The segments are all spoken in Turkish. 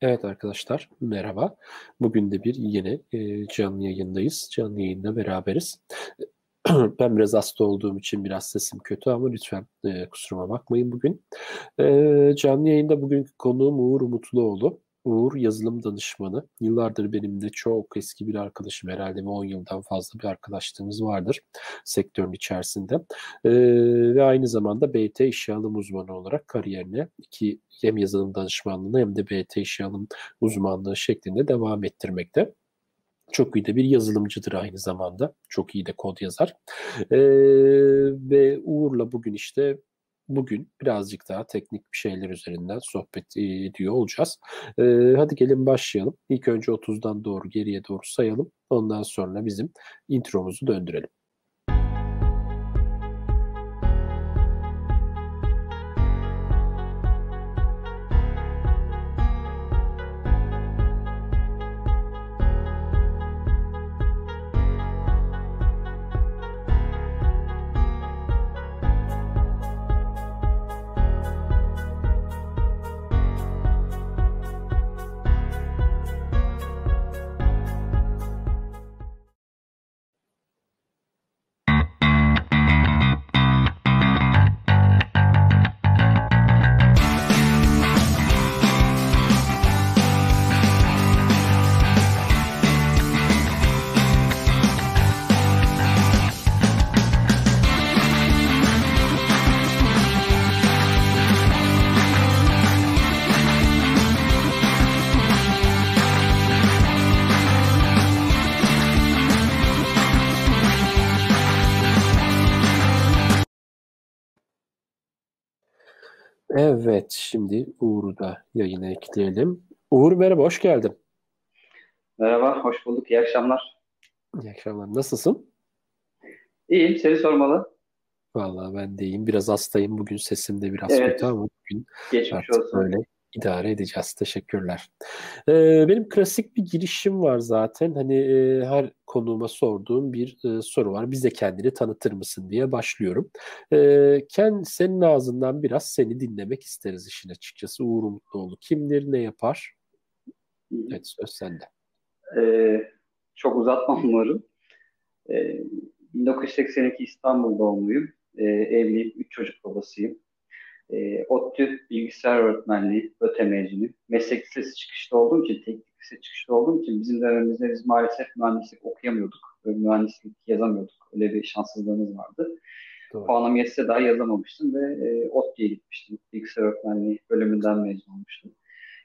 Evet arkadaşlar, merhaba. Bugün de bir yine e, canlı yayındayız. Canlı yayında beraberiz. ben biraz hasta olduğum için biraz sesim kötü ama lütfen e, kusuruma bakmayın bugün. E, canlı yayında bugünkü konuğum Uğur Mutluoğlu. Uğur yazılım danışmanı. Yıllardır benim de çok eski bir arkadaşım herhalde 10 yıldan fazla bir arkadaşlığımız vardır sektörün içerisinde. Ee, ve aynı zamanda BT işe alım uzmanı olarak kariyerine iki hem yazılım danışmanlığını hem de BT işe alım uzmanlığı şeklinde devam ettirmekte. Çok iyi de bir yazılımcıdır aynı zamanda. Çok iyi de kod yazar. Ee, ve Uğur'la bugün işte bugün birazcık daha teknik bir şeyler üzerinden sohbet ediyor olacağız. Ee, hadi gelin başlayalım. İlk önce 30'dan doğru geriye doğru sayalım. Ondan sonra bizim intromuzu döndürelim. Evet, şimdi Uğur'u da yayına ekleyelim. Uğur merhaba, hoş geldin. Merhaba, hoş bulduk. İyi akşamlar. İyi akşamlar. Nasılsın? İyiyim, seni sormalı. Vallahi ben de iyiyim. Biraz hastayım. Bugün sesim de biraz evet. kötü ama bugün Geçmiş artık olsun. böyle idare edeceğiz. Teşekkürler. Ee, benim klasik bir girişim var zaten. Hani e, her konuğuma sorduğum bir e, soru var. Bize kendini tanıtır mısın diye başlıyorum. E, Ken senin ağzından biraz seni dinlemek isteriz işin açıkçası. Uğur Mutluoğlu kimdir, ne yapar? Evet söz sende. Ee, çok uzatmam umarım. Ee, 1982 İstanbul doğumluyum. Ee, evliyim, üç çocuk babasıyım. E, ODTÜ bilgisayar öğretmenliği, ÖTE mezunu. Meslek lisesi çıkışta olduğum için, teknik lise çıkışta olduğum için bizim dönemimizde biz maalesef mühendislik okuyamıyorduk. Mühendislik yazamıyorduk. Öyle bir şanssızlığımız vardı. Doğru. Puanım yetse daha yazamamıştım ve e, ODTÜ'ye gitmiştim. Bilgisayar öğretmenliği bölümünden mezun olmuştum.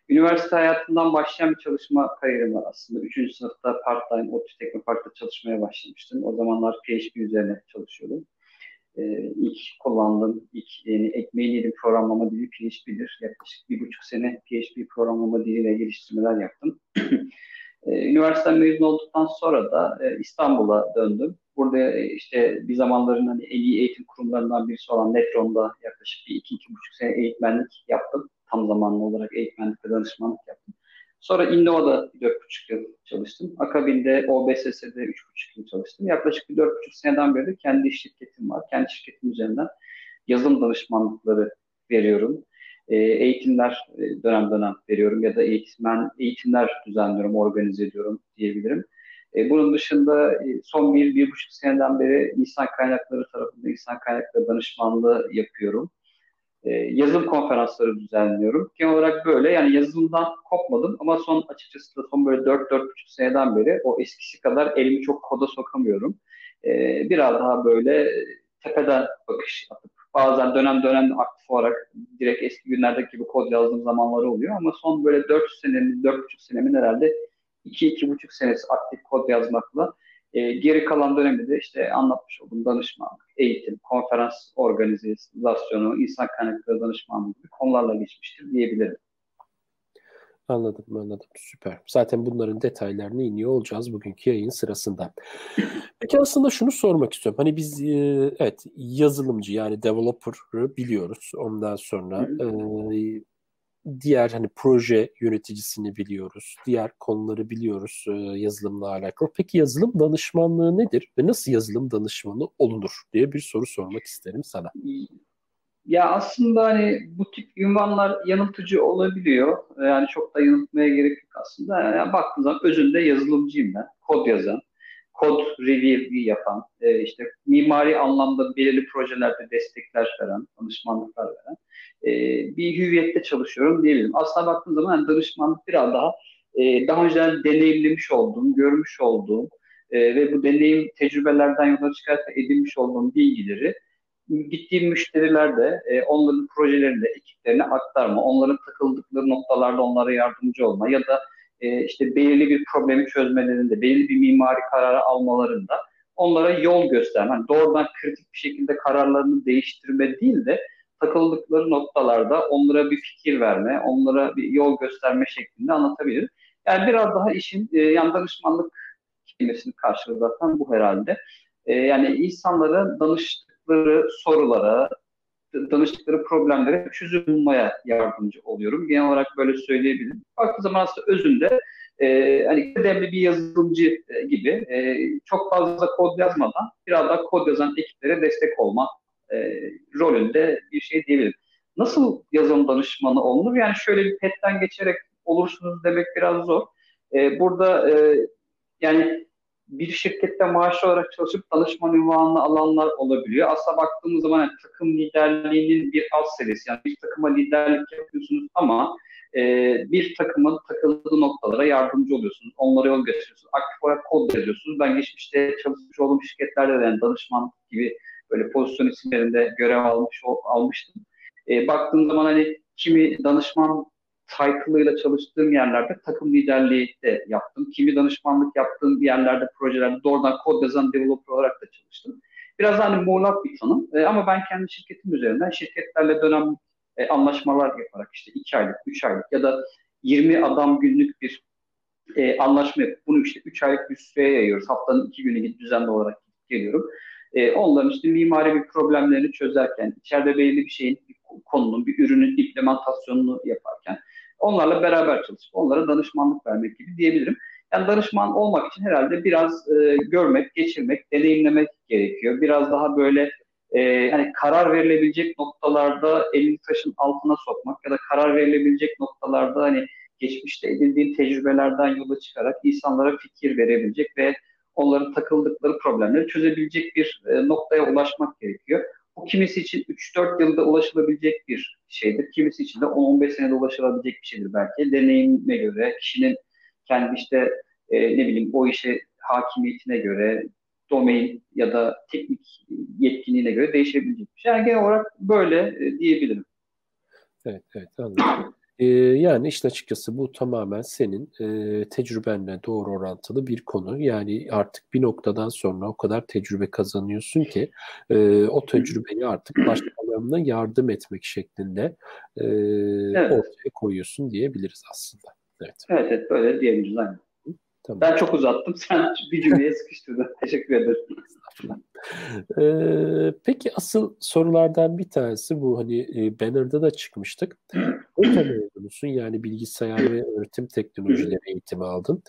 Üniversite hayatından başlayan bir çalışma kariyerim var aslında. Üçüncü sınıfta part-time ODTÜ Teknopark'ta çalışmaya başlamıştım. O zamanlar PHP üzerine çalışıyordum e, ilk kullandığım, ilk yani ekmeğini yedim programlama dili PHP'dir. Yaklaşık bir buçuk sene PHP programlama diliyle geliştirmeler yaptım. e, üniversiteden mezun olduktan sonra da e, İstanbul'a döndüm. Burada e, işte bir zamanların hani en iyi eğitim kurumlarından birisi olan Netron'da yaklaşık bir iki, iki buçuk sene eğitmenlik yaptım. Tam zamanlı olarak eğitmenlik ve danışmanlık yaptım. Sonra Innova'da 4,5 yıl çalıştım. Akabinde OBSS'de 3,5 yıl çalıştım. Yaklaşık bir 4,5 seneden beri kendi şirketim var. Kendi şirketim üzerinden yazılım danışmanlıkları veriyorum. E, eğitimler dönem dönem veriyorum ya da eğitmen eğitimler düzenliyorum, organize ediyorum diyebilirim. E, bunun dışında e, son bir, bir buçuk seneden beri insan kaynakları tarafında insan kaynakları danışmanlığı yapıyorum e, yazılım konferansları düzenliyorum. Genel olarak böyle yani yazılımdan kopmadım ama son açıkçası da son böyle 4-4,5 seneden beri o eskisi kadar elimi çok koda sokamıyorum. E, biraz daha böyle tepeden bakış atıp bazen dönem dönem aktif olarak direkt eski günlerdeki gibi kod yazdığım zamanları oluyor ama son böyle 4 senemin, 4,5 senemin herhalde 2-2,5 senesi aktif kod yazmakla e, geri kalan dönemi de işte anlatmış olduğum danışmanlık, eğitim, konferans organizasyonu, insan kaynakları danışmanlığı gibi konularla geçmiştir diyebilirim. Anladım, anladım. Süper. Zaten bunların detaylarını iniyor olacağız bugünkü yayın sırasında. Peki aslında şunu sormak istiyorum. Hani biz e, evet yazılımcı yani developer'ı biliyoruz. Ondan sonra e, diğer hani proje yöneticisini biliyoruz. Diğer konuları biliyoruz e, yazılımla alakalı. Peki yazılım danışmanlığı nedir ve nasıl yazılım danışmanı olunur diye bir soru sormak isterim sana. Ya aslında hani bu tip ünvanlar yanıltıcı olabiliyor. Yani çok da yanıltmaya gerek yok aslında. Yani baktığınız zaman özünde yazılımcıyım ben. Kod yazan, kod review yapan, e, işte mimari anlamda belirli projelerde destekler veren, danışmanlıklar veren e, bir hüviyette çalışıyorum diyebilirim. Aslında baktığım zaman yani danışmanlık biraz daha e, daha önceden deneyimlemiş olduğum, görmüş olduğum e, ve bu deneyim tecrübelerden yola çıkarak edinmiş olduğum bilgileri gittiğim müşterilerde e, onların projelerini, ekiplerine aktarma, onların takıldıkları noktalarda onlara yardımcı olma ya da e, işte belirli bir problemi çözmelerinde, belirli bir mimari kararı almalarında onlara yol gösterme. Yani doğrudan kritik bir şekilde kararlarını değiştirme değil de takıldıkları noktalarda onlara bir fikir verme, onlara bir yol gösterme şeklinde anlatabilirim. Yani biraz daha işin e, yani danışmanlık kelimesinin karşılığı zaten bu herhalde. E, yani insanlara danıştıkları sorulara, danıştıkları problemlere çözüm yardımcı oluyorum. Genel olarak böyle söyleyebilirim. Baktığı zaman aslında özünde e, hani kıdemli bir yazılımcı e, gibi e, çok fazla kod yazmadan biraz daha kod yazan ekiplere destek olma e, rolünde bir şey diyebilirim. Nasıl yazılım danışmanı olunur? Yani şöyle bir petten geçerek olursunuz demek biraz zor. E, burada e, yani bir şirkette maaş olarak çalışıp danışman ünvanını alanlar olabiliyor. Aslında baktığımız zaman yani takım liderliğinin bir alt seviyesi. Yani bir takıma liderlik yapıyorsunuz ama e, bir takımın takıldığı noktalara yardımcı oluyorsunuz. Onlara yol gösteriyorsunuz. Aktif olarak kod yazıyorsunuz. Ben geçmişte çalışmış olduğum şirketlerde de yani danışman gibi böyle pozisyon isimlerinde görev almış almıştım. E, baktığım zaman hani kimi danışman title'ıyla çalıştığım yerlerde takım liderliği de yaptım. Kimi danışmanlık yaptığım yerlerde, projelerde doğrudan kod yazan developer olarak da çalıştım. Biraz hani muğlak bir tanım e, ama ben kendi şirketim üzerinden şirketlerle dönem e, anlaşmalar yaparak işte 2 aylık, 3 aylık ya da 20 adam günlük bir e, anlaşma yapıp bunu işte 3 aylık bir süreye yayıyoruz. Haftanın 2 günü düzenli olarak geliyorum. E, onların işte mimari bir problemlerini çözerken, içeride belirli bir şeyin, bir konunun, bir ürünün implementasyonunu yaparken onlarla beraber çalışıp onlara danışmanlık vermek gibi diyebilirim. Yani danışman olmak için herhalde biraz e, görmek, geçirmek, deneyimlemek gerekiyor. Biraz daha böyle e, hani karar verilebilecek noktalarda elini taşın altına sokmak ya da karar verilebilecek noktalarda hani geçmişte edindiğin tecrübelerden yola çıkarak insanlara fikir verebilecek ve onların takıldıkları problemleri çözebilecek bir e, noktaya ulaşmak gerekiyor. Bu kimisi için 3-4 yılda ulaşılabilecek bir şeydir. Kimisi için de 10-15 senede ulaşılabilecek bir şeydir belki. Deneyime göre, kişinin kendi işte e, ne bileyim o işe hakimiyetine göre, domain ya da teknik yetkinliğine göre değişebilecek bir şey. Yani genel olarak böyle e, diyebilirim. Evet, evet anladım. Ee, yani işte açıkçası bu tamamen senin e, tecrübenle doğru orantılı bir konu. Yani artık bir noktadan sonra o kadar tecrübe kazanıyorsun ki e, o tecrübeyi artık başkalarına yardım etmek şeklinde e, evet. ortaya koyuyorsun diyebiliriz aslında. Evet, evet, evet böyle diyebiliriz. Aynen. Tamam. Ben çok uzattım. Sen bir cümleye sıkıştırdın. Teşekkür ederim. Ee, peki asıl sorulardan bir tanesi bu hani e, banner'da da çıkmıştık. OTA mezunusun yani bilgisayar ve öğretim teknolojileri eğitimi aldın.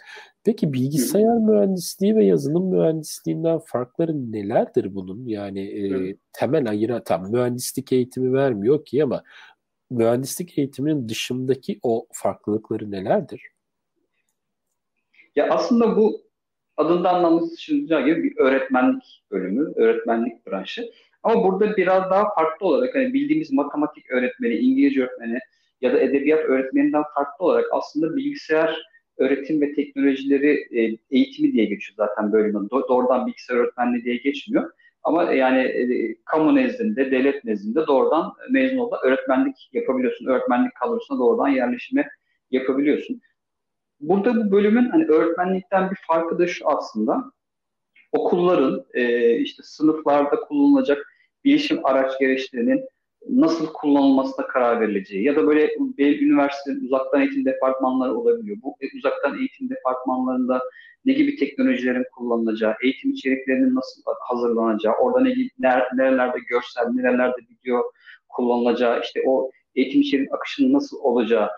Peki bilgisayar mühendisliği ve yazılım mühendisliğinden farkları nelerdir bunun? Yani e, temel ayıra tam mühendislik eğitimi vermiyor ki ama mühendislik eğitiminin dışındaki o farklılıkları nelerdir? Ya aslında bu adından anlaşılacağı gibi bir öğretmenlik bölümü, öğretmenlik branşı. Ama burada biraz daha farklı olarak hani bildiğimiz matematik öğretmeni, İngilizce öğretmeni ya da edebiyat öğretmeninden farklı olarak aslında bilgisayar öğretim ve teknolojileri e, eğitimi diye geçiyor zaten bölümün. Do- doğrudan bilgisayar öğretmenliği diye geçmiyor. Ama yani e, kamu nezdinde, devlet nezdinde doğrudan mezun olduğunda öğretmenlik yapabiliyorsun. Öğretmenlik kadrosuna doğrudan yerleşimi yapabiliyorsun. Burada bu bölümün hani öğretmenlikten bir farkı da şu aslında. Okulların e, işte sınıflarda kullanılacak bilişim araç gereçlerinin nasıl kullanılmasına karar verileceği ya da böyle bir üniversitenin uzaktan eğitim departmanları olabiliyor. Bu uzaktan eğitim departmanlarında ne gibi teknolojilerin kullanılacağı, eğitim içeriklerinin nasıl hazırlanacağı, orada ne gibi, nerelerde görsel, nerelerde video kullanılacağı, işte o eğitim içeriğinin akışının nasıl olacağı,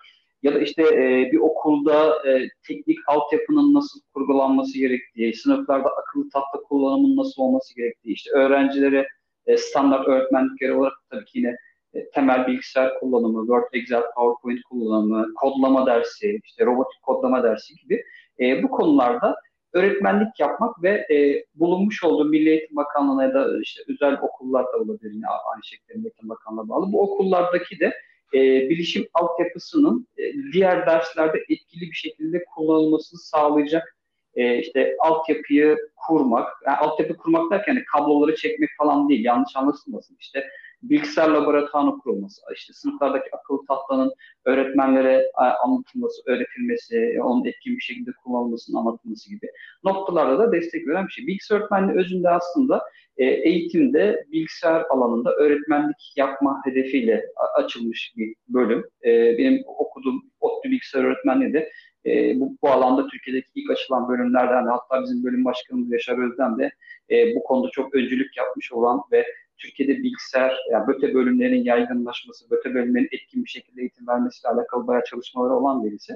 ya da işte e, bir okulda e, teknik altyapının nasıl kurgulanması gerektiği, sınıflarda akıllı tahta kullanımının nasıl olması gerektiği, işte öğrencilere e, standart öğretmenlik görevi olarak tabii ki yine e, temel bilgisayar kullanımı, Word, Excel, PowerPoint kullanımı, kodlama dersi, işte robotik kodlama dersi gibi e, bu konularda öğretmenlik yapmak ve e, bulunmuş olduğu Milli Eğitim Bakanlığı'na ya da işte özel okullar da olabilir yine aynı şekilde Milli Eğitim Bakanlığı'na bağlı. Bu okullardaki de e, bilişim altyapısının e, diğer derslerde etkili bir şekilde kullanılmasını sağlayacak e, işte altyapıyı kurmak, yani altyapı kurmak derken yani kabloları çekmek falan değil, yanlış anlaşılmasın. İşte bilgisayar laboratuvarı kurulması, işte sınıflardaki akıllı tahtanın öğretmenlere anlatılması, öğretilmesi, onun etkin bir şekilde kullanılmasının anlatılması gibi noktalarda da destek veren bir şey. Bilgisayar öğretmenliği özünde aslında e, eğitimde bilgisayar alanında öğretmenlik yapma hedefiyle açılmış bir bölüm. E, benim okuduğum ODTÜ bilgisayar öğretmenliği de e, bu, bu alanda Türkiye'deki ilk açılan bölümlerden de hatta bizim bölüm başkanımız Yaşar Özden de e, bu konuda çok öncülük yapmış olan ve Türkiye'de bilgisayar, yani BÖTE bölümlerinin yaygınlaşması, BÖTE bölümlerinin etkin bir şekilde eğitim vermesiyle alakalı bayağı çalışmaları olan birisi.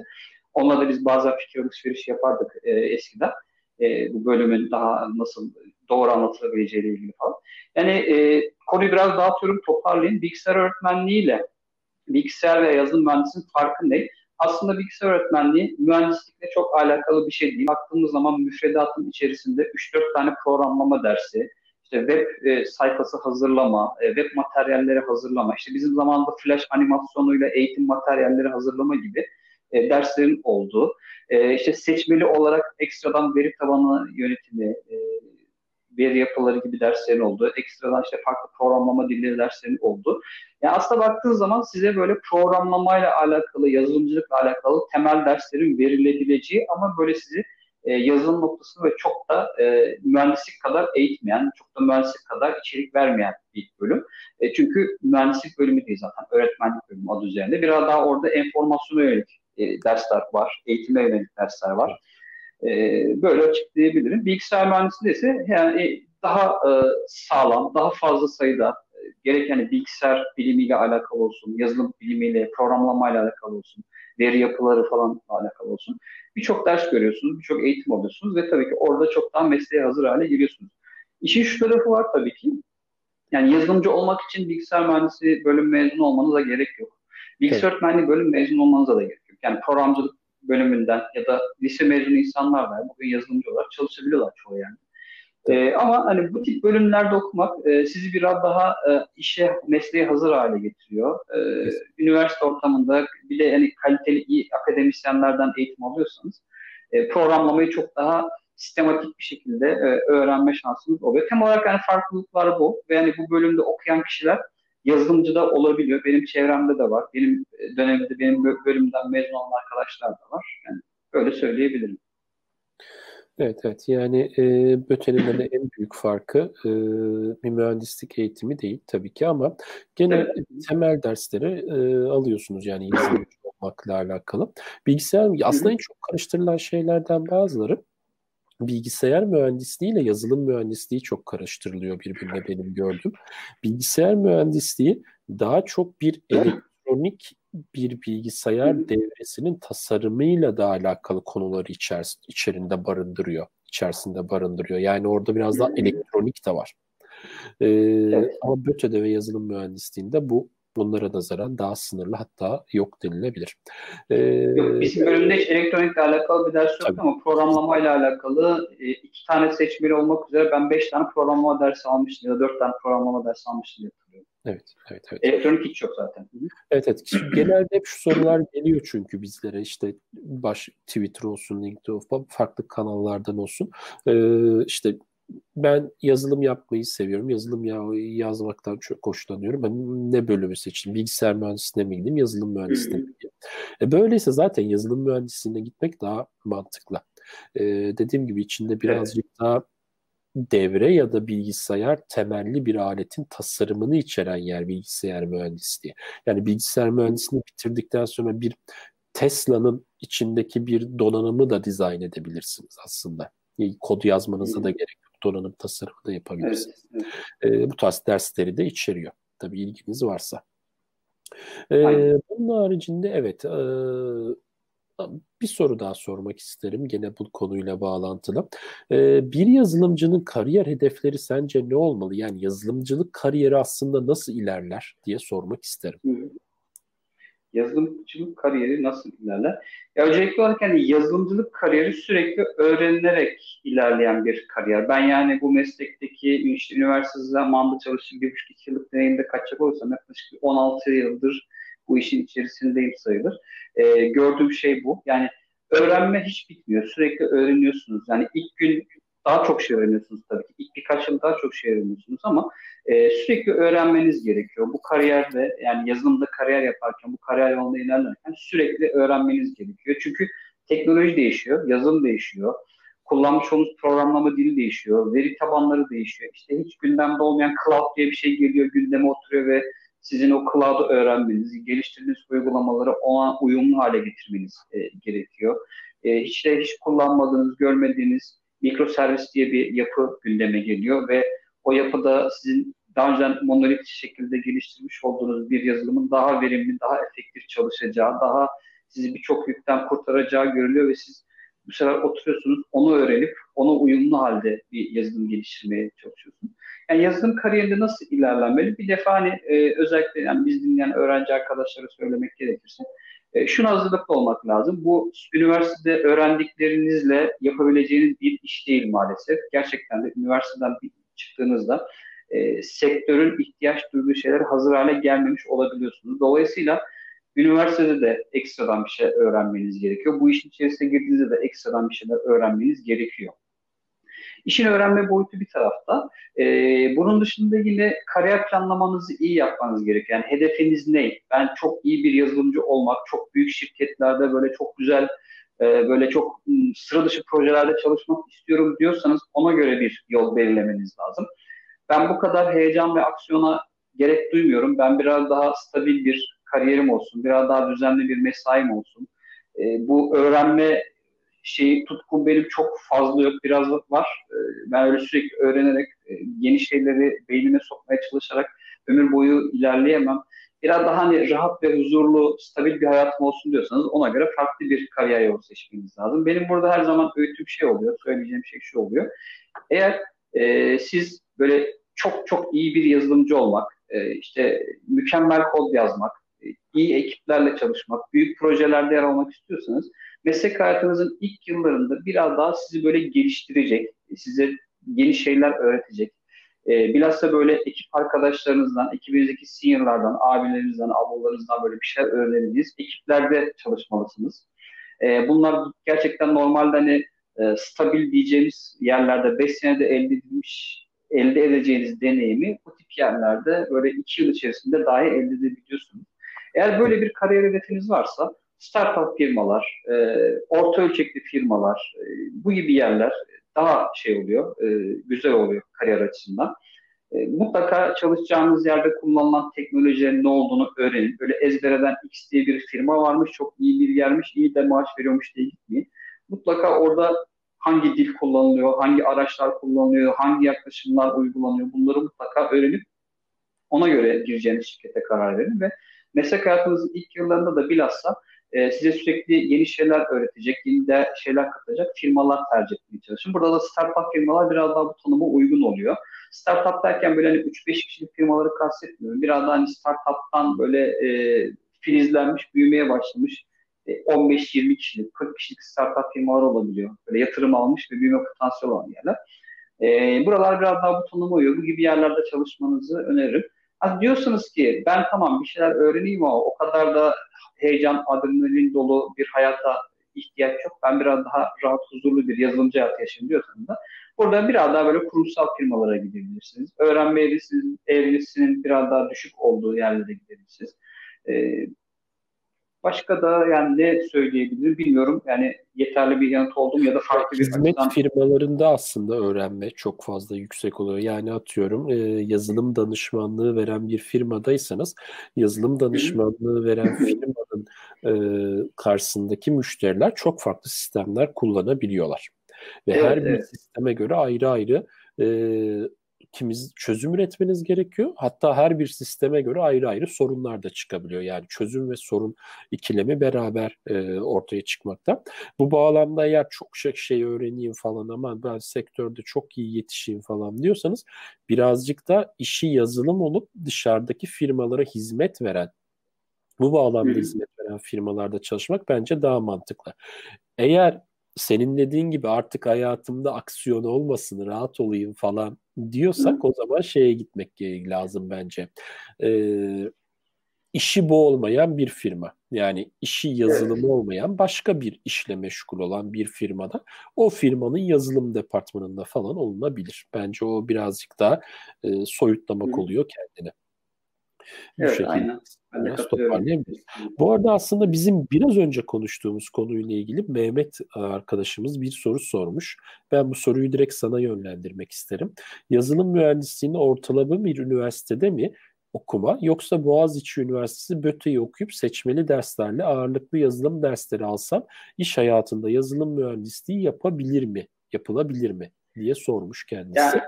Onunla da biz bazen fikir alışveriş yapardık e, eskiden. E, bu bölümün daha nasıl doğru anlatılabileceğiyle ilgili falan. Yani e, konuyu biraz dağıtıyorum, toparlayayım. Bilgisayar öğretmenliğiyle bilgisayar ve yazılım mühendisinin farkı ne? Aslında bilgisayar öğretmenliği mühendislikle çok alakalı bir şey değil. Baktığımız zaman müfredatın içerisinde 3-4 tane programlama dersi, işte web e, sayfası hazırlama, e, web materyalleri hazırlama, işte bizim zamanında flash animasyonuyla eğitim materyalleri hazırlama gibi e, derslerin olduğu, e, işte seçmeli olarak ekstradan veri tabanı yönetimi, e, veri yapıları gibi derslerin olduğu, ekstradan işte farklı programlama dilleri derslerin olduğu. Yani aslında baktığın zaman size böyle programlamayla alakalı, yazılımcılıkla alakalı temel derslerin verilebileceği ama böyle sizi e, yazılım noktasını ve çok da e, mühendislik kadar eğitmeyen, çok da mühendislik kadar içerik vermeyen bir bölüm. E, çünkü mühendislik bölümü değil zaten, öğretmenlik bölümü adı üzerinde. Biraz daha orada enformasyona yönelik e, dersler var, eğitime yönelik dersler var. E, böyle açıklayabilirim. Bilgisayar mühendisliği ise yani daha e, sağlam, daha fazla sayıda e, gerek yani bilgisayar bilimiyle alakalı olsun, yazılım bilimiyle, programlamayla alakalı olsun, veri yapıları falan alakalı olsun. Birçok ders görüyorsunuz, birçok eğitim alıyorsunuz ve tabii ki orada çoktan mesleğe hazır hale geliyorsunuz. İşin şu tarafı var tabii ki. Yani yazılımcı olmak için bilgisayar mühendisi bölüm mezunu olmanıza gerek yok. Bilgisayar evet. öğretmenliği bölüm mezunu olmanıza da gerek yok. Yani programcılık bölümünden ya da lise mezunu insanlar var. Bugün yazılımcı olarak çalışabiliyorlar çoğu yani. E, ama hani bu tip bölümlerde okumak e, sizi biraz daha e, işe, mesleğe hazır hale getiriyor. E, üniversite ortamında bir de yani kaliteli iyi akademisyenlerden eğitim alıyorsanız e, programlamayı çok daha sistematik bir şekilde e, öğrenme şansınız oluyor. Tem olarak yani farklılıklar bu ve yani bu bölümde okuyan kişiler yazılımcı da olabiliyor. Benim çevremde de var. Benim dönemde benim bölümden mezun olan arkadaşlar da var. Yani böyle söyleyebilirim. Evet, evet. Yani e, BÖTE'nin de en büyük farkı e, bir mühendislik eğitimi değil tabii ki ama gene evet. temel dersleri e, alıyorsunuz yani yazılımcı olmakla alakalı. Bilgisayar aslında en çok karıştırılan şeylerden bazıları bilgisayar mühendisliği ile yazılım mühendisliği çok karıştırılıyor birbirine benim gördüm. Bilgisayar mühendisliği daha çok bir elektronik bir bilgisayar devresinin tasarımıyla da alakalı konuları içer, içerinde barındırıyor. içerisinde barındırıyor. Yani orada biraz daha elektronik de var. Ee, evet. Ama BÖTE'de ve yazılım mühendisliğinde bu bunlara nazaran daha sınırlı hatta yok denilebilir. Ee, yok, bizim bölümde hiç elektronikle alakalı bir ders yok tabii. ama programlamayla alakalı e, iki tane seçmeli olmak üzere ben beş tane programlama dersi almıştım ya da dört tane programlama dersi almıştım diye hatırlıyorum. Evet, evet, evet. Elektronik hiç yok zaten. Evet, evet. Genelde hep şu sorular geliyor çünkü bizlere işte baş Twitter olsun, LinkedIn olsun, farklı kanallardan olsun. Ee, işte ben yazılım yapmayı seviyorum. Yazılım ya yazmaktan çok hoşlanıyorum. Ben ne bölümü seçtim? Bilgisayar mühendisliğine mi gideyim, yazılım mühendisliğine mi gideyim? E böyleyse zaten yazılım mühendisliğine gitmek daha mantıklı. E, dediğim gibi içinde birazcık evet. daha devre ya da bilgisayar temelli bir aletin tasarımını içeren yer bilgisayar mühendisliği. Yani bilgisayar mühendisliğini bitirdikten sonra bir Tesla'nın içindeki bir donanımı da dizayn edebilirsiniz aslında. Kod yazmanıza da gerek yok. Donanım tasarımı da yapabilirsiniz. Evet, evet. E, bu tarz dersleri de içeriyor. Tabii ilginiz varsa. E, bunun haricinde evet e, bir soru daha sormak isterim gene bu konuyla bağlantılı. Ee, bir yazılımcının kariyer hedefleri sence ne olmalı? Yani yazılımcılık kariyeri aslında nasıl ilerler diye sormak isterim. Yazılımcılık kariyeri nasıl ilerler? Ya öncelikli olarak yani yazılımcılık kariyeri sürekli öğrenerek ilerleyen bir kariyer. Ben yani bu meslekteki işte üniversite zamanında çalıştığım bir buçuk iki yıllık deneyimde kaçacak olursam yaklaşık 16 yıldır bu işin içerisindeyim sayılır. E, gördüğüm şey bu. Yani öğrenme hiç bitmiyor. Sürekli öğreniyorsunuz. Yani ilk gün daha çok şey öğreniyorsunuz tabii ki. İlk birkaç yıl daha çok şey öğreniyorsunuz ama e, sürekli öğrenmeniz gerekiyor. Bu kariyerde yani yazılımda kariyer yaparken, bu kariyer yolunda ilerlerken sürekli öğrenmeniz gerekiyor. Çünkü teknoloji değişiyor, yazılım değişiyor. Kullanmış olduğunuz programlama dili değişiyor, veri tabanları değişiyor. İşte hiç gündemde olmayan cloud diye bir şey geliyor, gündeme oturuyor ve sizin o cloud'u öğrenmeniz, geliştirdiğiniz uygulamaları ona uyumlu hale getirmeniz e, gerekiyor. E, hiç de hiç kullanmadığınız, görmediğiniz mikroservis diye bir yapı gündeme geliyor ve o yapıda sizin daha önce monolit şekilde geliştirmiş olduğunuz bir yazılımın daha verimli, daha efektif çalışacağı, daha sizi birçok yükten kurtaracağı görülüyor ve siz bu sefer oturuyorsunuz, onu öğrenip ona uyumlu halde bir yazılım geliştirmeye çalışıyorsunuz. Yani yazılım kariyerinde nasıl ilerlenmeli? Bir defa hani e, özellikle yani biz dinleyen öğrenci arkadaşlara söylemek gerekirse e, şuna hazırlıklı olmak lazım. Bu üniversitede öğrendiklerinizle yapabileceğiniz bir iş değil maalesef. Gerçekten de üniversiteden çıktığınızda e, sektörün ihtiyaç duyduğu şeyler hazır hale gelmemiş olabiliyorsunuz. Dolayısıyla üniversitede de ekstradan bir şey öğrenmeniz gerekiyor. Bu işin içerisine girdiğinizde de ekstradan bir şeyler öğrenmeniz gerekiyor. İşin öğrenme boyutu bir tarafta. Ee, bunun dışında yine kariyer planlamanızı iyi yapmanız gerekiyor. Yani hedefiniz ne? Ben çok iyi bir yazılımcı olmak, çok büyük şirketlerde böyle çok güzel, e, böyle çok sıra dışı projelerde çalışmak istiyorum diyorsanız ona göre bir yol belirlemeniz lazım. Ben bu kadar heyecan ve aksiyona gerek duymuyorum. Ben biraz daha stabil bir kariyerim olsun, biraz daha düzenli bir mesaim olsun. E, bu öğrenme şeyi tutkum benim çok fazla yok, biraz var. E, ben öyle sürekli öğrenerek, e, yeni şeyleri beynime sokmaya çalışarak ömür boyu ilerleyemem. Biraz daha hani rahat ve huzurlu, stabil bir hayatım olsun diyorsanız ona göre farklı bir kariyer yolu seçmeniz lazım. Benim burada her zaman öğütüm şey oluyor, söyleyeceğim şey şu oluyor. Eğer e, siz böyle çok çok iyi bir yazılımcı olmak, e, işte mükemmel kod yazmak, iyi ekiplerle çalışmak, büyük projelerde yer almak istiyorsanız meslek hayatınızın ilk yıllarında biraz daha sizi böyle geliştirecek, size yeni şeyler öğretecek. E, bilhassa böyle ekip arkadaşlarınızdan, ekibinizdeki seniorlardan, abilerinizden, ablalarınızdan böyle bir şeyler öğrendiğiniz ekiplerde çalışmalısınız. E, bunlar gerçekten normalde hani e, stabil diyeceğimiz yerlerde 5 senede elde edilmiş elde edeceğiniz deneyimi bu tip yerlerde böyle 2 yıl içerisinde dahi elde edebiliyorsunuz. Eğer böyle bir kariyer hedefiniz varsa startup firmalar, e, orta ölçekli firmalar, e, bu gibi yerler daha şey oluyor, e, güzel oluyor kariyer açısından. E, mutlaka çalışacağınız yerde kullanılan teknolojilerin ne olduğunu öğrenin. Böyle ezbereden X diye bir firma varmış, çok iyi bir yermiş, iyi de maaş veriyormuş diye gitmeyin. Mutlaka orada hangi dil kullanılıyor, hangi araçlar kullanılıyor, hangi yaklaşımlar uygulanıyor bunları mutlaka öğrenip ona göre gireceğiniz şirkete karar verin ve meslek hayatınızın ilk yıllarında da bilhassa e, size sürekli yeni şeyler öğretecek, yeni de şeyler katacak firmalar tercih etmeye çalışın. Burada da startup firmalar biraz daha bu tanıma uygun oluyor. Startup derken böyle hani 3-5 kişilik firmaları kastetmiyorum. Biraz daha hani startup'tan böyle e, filizlenmiş, büyümeye başlamış 15-20 e, kişilik, 40 kişilik startup firmalar olabiliyor. Böyle yatırım almış ve büyüme potansiyeli olan yerler. E, buralar biraz daha bu tanıma uyuyor. Bu gibi yerlerde çalışmanızı öneririm. Az diyorsunuz ki ben tamam bir şeyler öğreneyim ama o kadar da heyecan, adrenalin dolu bir hayata ihtiyaç yok. Ben biraz daha rahat, huzurlu bir yazılımcı hayatı yaşayayım diyorsanız da burada biraz daha böyle kurumsal firmalara gidebilirsiniz. Öğrenme eğrisinin biraz daha düşük olduğu yerlere gidebilirsiniz. Ee, Başka da yani ne söyleyebilirim bilmiyorum. Yani yeterli bir yanıt oldum ya da farklı bir Hizmet açıdan... firmalarında aslında öğrenme çok fazla yüksek oluyor. Yani atıyorum e, yazılım danışmanlığı veren bir firmadaysanız yazılım danışmanlığı veren firmanın e, karşısındaki müşteriler çok farklı sistemler kullanabiliyorlar. Ve evet, her bir evet. sisteme göre ayrı ayrı e, ikimiz çözüm üretmeniz gerekiyor. Hatta her bir sisteme göre ayrı ayrı sorunlar da çıkabiliyor. Yani çözüm ve sorun ikilemi beraber e, ortaya çıkmakta. Bu bağlamda eğer çok şey, şey öğreneyim falan ama ben sektörde çok iyi yetişeyim falan diyorsanız birazcık da işi yazılım olup dışarıdaki firmalara hizmet veren bu bağlamda hizmet veren firmalarda çalışmak bence daha mantıklı. Eğer senin dediğin gibi artık hayatımda aksiyon olmasın, rahat olayım falan diyorsak o zaman şeye gitmek lazım bence. Ee, işi bu olmayan bir firma. Yani işi yazılımı evet. olmayan başka bir işle meşgul olan bir firmada o firmanın yazılım departmanında falan olunabilir. Bence o birazcık daha e, soyutlamak Hı. oluyor kendini. Bu evet, şekilde aynen. Ben Bu arada aslında bizim biraz önce konuştuğumuz konuyla ilgili Mehmet arkadaşımız bir soru sormuş. Ben bu soruyu direkt sana yönlendirmek isterim. Yazılım mühendisliğini ortalama bir üniversitede mi okuma yoksa Boğaziçi Üniversitesi BÖTE'yi okuyup seçmeli derslerle ağırlıklı yazılım dersleri alsam iş hayatında yazılım mühendisliği yapabilir mi? Yapılabilir mi? diye sormuş kendisi. Yani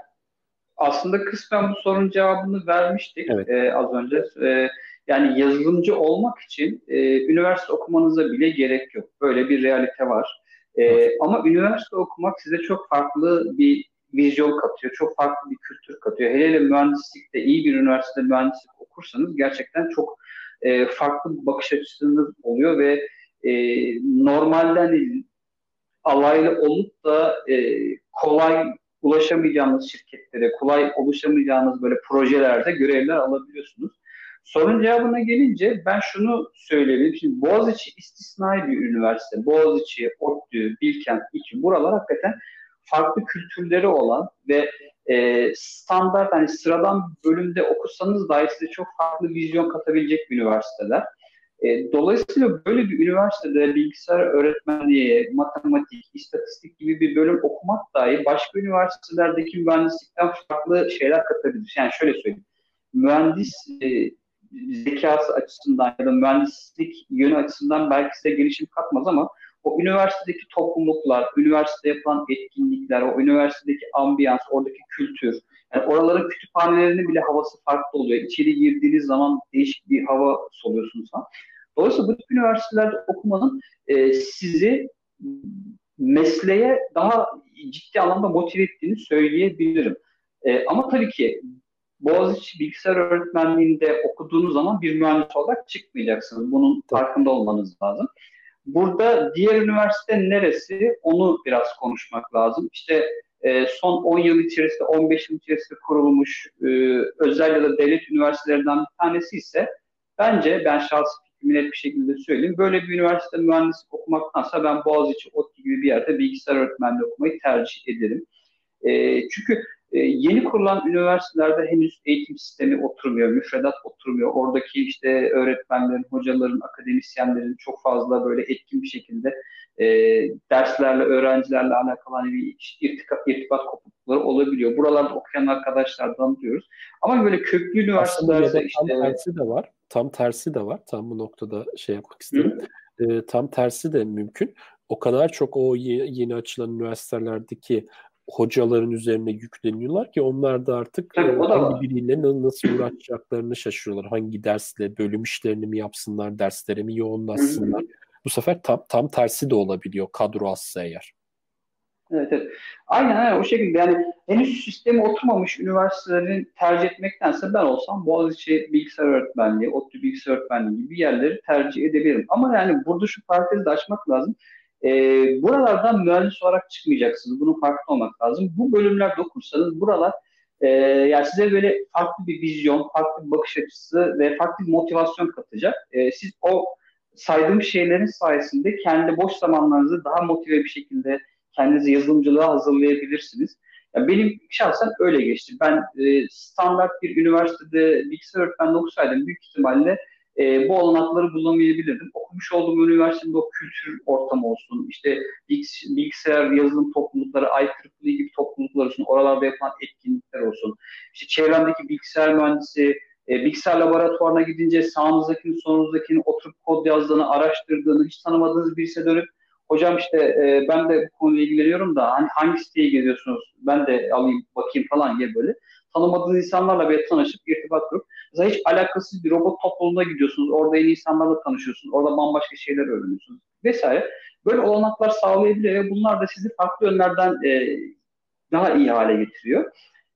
aslında kısmen bu sorunun cevabını vermiştik evet. e, az önce. E, yani yazılımcı olmak için e, üniversite okumanıza bile gerek yok. Böyle bir realite var. E, ama üniversite okumak size çok farklı bir vizyon katıyor. Çok farklı bir kültür katıyor. Hele hele mühendislikte iyi bir üniversitede mühendislik okursanız gerçekten çok e, farklı bir bakış açısınız oluyor ve e, normalden alaylı olup da e, kolay ulaşamayacağınız şirketlere, kolay ulaşamayacağınız böyle projelerde görevler alabiliyorsunuz. Sorun cevabına gelince ben şunu söyleyebilirim. Şimdi Boğaziçi istisnai bir üniversite. Boğaziçi, ODTÜ, Bilkent, İTÜ buralar hakikaten farklı kültürleri olan ve e, standart hani sıradan bölümde okusanız dahi size çok farklı vizyon katabilecek üniversiteler. E, dolayısıyla böyle bir üniversitede bilgisayar öğretmenliği, matematik, istatistik gibi bir bölüm okumak dahi başka üniversitelerdeki mühendislikten farklı şeyler katabilir. Yani şöyle söyleyeyim. Mühendis e, zekası açısından ya da mühendislik yönü açısından belki size gelişim katmaz ama o üniversitedeki topluluklar, üniversitede yapılan etkinlikler, o üniversitedeki ambiyans, oradaki kültür, yani oraların kütüphanelerinin bile havası farklı oluyor. İçeri girdiğiniz zaman değişik bir hava soluyorsunuz falan. Dolayısıyla bu tip üniversitelerde okumanın e, sizi mesleğe daha ciddi anlamda motive ettiğini söyleyebilirim. E, ama tabii ki Boğaziçi Bilgisayar Öğretmenliğinde okuduğunuz zaman bir mühendis olarak çıkmayacaksınız. Bunun farkında olmanız lazım. Burada diğer üniversite neresi onu biraz konuşmak lazım. İşte e, son 10 yıl içerisinde, 15 yıl içerisinde kurulmuş e, özel ya da devlet üniversitelerinden bir tanesi ise bence ben şahsi net bir şekilde söyleyeyim. Böyle bir üniversite mühendislik okumaktansa ben Boğaziçi, ODTÜ gibi bir yerde bilgisayar öğretmenliği okumayı tercih ederim. E, çünkü e, yeni kurulan üniversitelerde henüz eğitim sistemi oturmuyor, müfredat oturmuyor. Oradaki işte öğretmenlerin, hocaların, akademisyenlerin çok fazla böyle etkin bir şekilde e, derslerle, öğrencilerle alakalı hani bir irtibat, irtibat kopuklukları olabiliyor. Buralarda okuyan arkadaşlardan diyoruz. Ama böyle köklü üniversitelerde işte... Tersi de var. Tam tersi de var. Tam bu noktada şey yapmak istedim. E, tam tersi de mümkün. O kadar çok o yeni açılan üniversitelerdeki hocaların üzerine yükleniyorlar ki onlar da artık Tabii, e, hangi biriyle nasıl uğraşacaklarını şaşırıyorlar. Hangi dersle bölüm işlerini mi yapsınlar, derslere mi yoğunlaşsınlar. Bu sefer tam, tam tersi de olabiliyor kadro azsa eğer. Evet, evet. Aynen aynen o şekilde yani henüz sistemi oturmamış üniversitelerin tercih etmektense ben olsam Boğaziçi bilgisayar öğretmenliği, ODTÜ bilgisayar öğretmenliği gibi yerleri tercih edebilirim. Ama yani burada şu parantezi de açmak lazım. E, buralardan mühendis olarak çıkmayacaksınız. Bunun farkında olmak lazım. Bu bölümlerde okursanız buralar e, yani size böyle farklı bir vizyon, farklı bir bakış açısı ve farklı bir motivasyon katacak. E, siz o saydığım şeylerin sayesinde kendi boş zamanlarınızı daha motive bir şekilde kendinizi yazılımcılığa hazırlayabilirsiniz. Ya benim şahsen öyle geçti. Ben e, standart bir üniversitede bilgisayar öğretmenliği okusaydım büyük ihtimalle e, bu olanakları bulamayabilirdim. Okumuş olduğum üniversitede o kültür ortamı olsun, işte bilgisayar yazılım toplulukları, IEEE gibi topluluklar olsun, oralarda yapılan etkinlikler olsun, işte çevremdeki bilgisayar mühendisi, e, bilgisayar laboratuvarına gidince sağınızdakini, solunuzdakini oturup kod yazdığını, araştırdığını, hiç tanımadığınız birisine dönüp hocam işte e, ben de konuyla ilgileniyorum da hani hangi siteyi geziyorsunuz ben de alayım bakayım falan diye böyle tanımadığınız insanlarla bir tanışıp irtibat kurup mesela hiç alakasız bir robot topluluğuna gidiyorsunuz. Orada yeni insanlarla tanışıyorsunuz. Orada bambaşka şeyler öğreniyorsunuz vesaire. Böyle olanaklar sağlayabiliyor ve bunlar da sizi farklı yönlerden e, daha iyi hale getiriyor.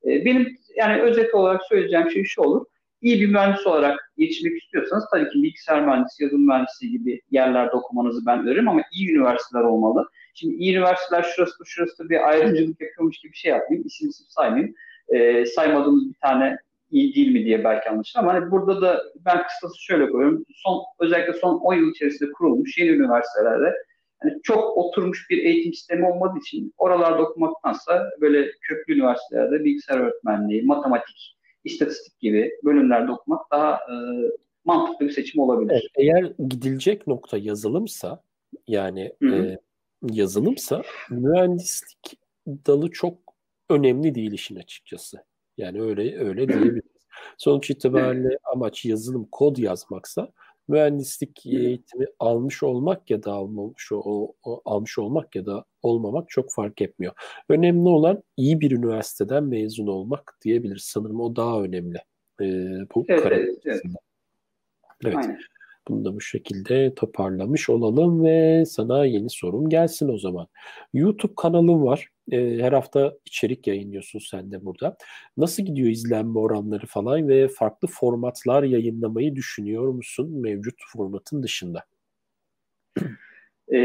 E, benim yani özet olarak söyleyeceğim şey şu olur. İyi bir mühendis olarak yetişmek istiyorsanız tabii ki bilgisayar mühendisi, yazılım mühendisi gibi yerlerde okumanızı ben öneririm ama iyi üniversiteler olmalı. Şimdi iyi üniversiteler şurası şurası da bir ayrımcılık yapıyormuş gibi bir şey yapmayayım. İsim isim saymayayım. E, saymadığımız bir tane iyi değil mi diye belki anlaşılır ama hani burada da ben kısası şöyle koyuyorum. Son özellikle son 10 yıl içerisinde kurulmuş yeni üniversitelerde hani çok oturmuş bir eğitim sistemi olmadığı için oralarda okumaktansa böyle köklü üniversitelerde bilgisayar öğretmenliği, matematik, istatistik gibi bölümlerde okumak daha e, mantıklı bir seçim olabilir. Evet, eğer gidilecek nokta yazılımsa yani e, yazılımsa mühendislik dalı çok önemli değil işin açıkçası. Yani öyle öyle diyebiliriz. Sonuç itibariyle amaç yazılım kod yazmaksa mühendislik eğitimi almış olmak ya da almamış o, o, almış olmak ya da olmamak çok fark etmiyor. Önemli olan iyi bir üniversiteden mezun olmak diyebiliriz. Sanırım o daha önemli. Ee, bu evet, evet, evet. evet. Aynen. Bunu da bu şekilde toparlamış olalım ve sana yeni sorum gelsin o zaman. YouTube kanalın var. E, her hafta içerik yayınlıyorsun sen de burada. Nasıl gidiyor izlenme oranları falan ve farklı formatlar yayınlamayı düşünüyor musun mevcut formatın dışında? E,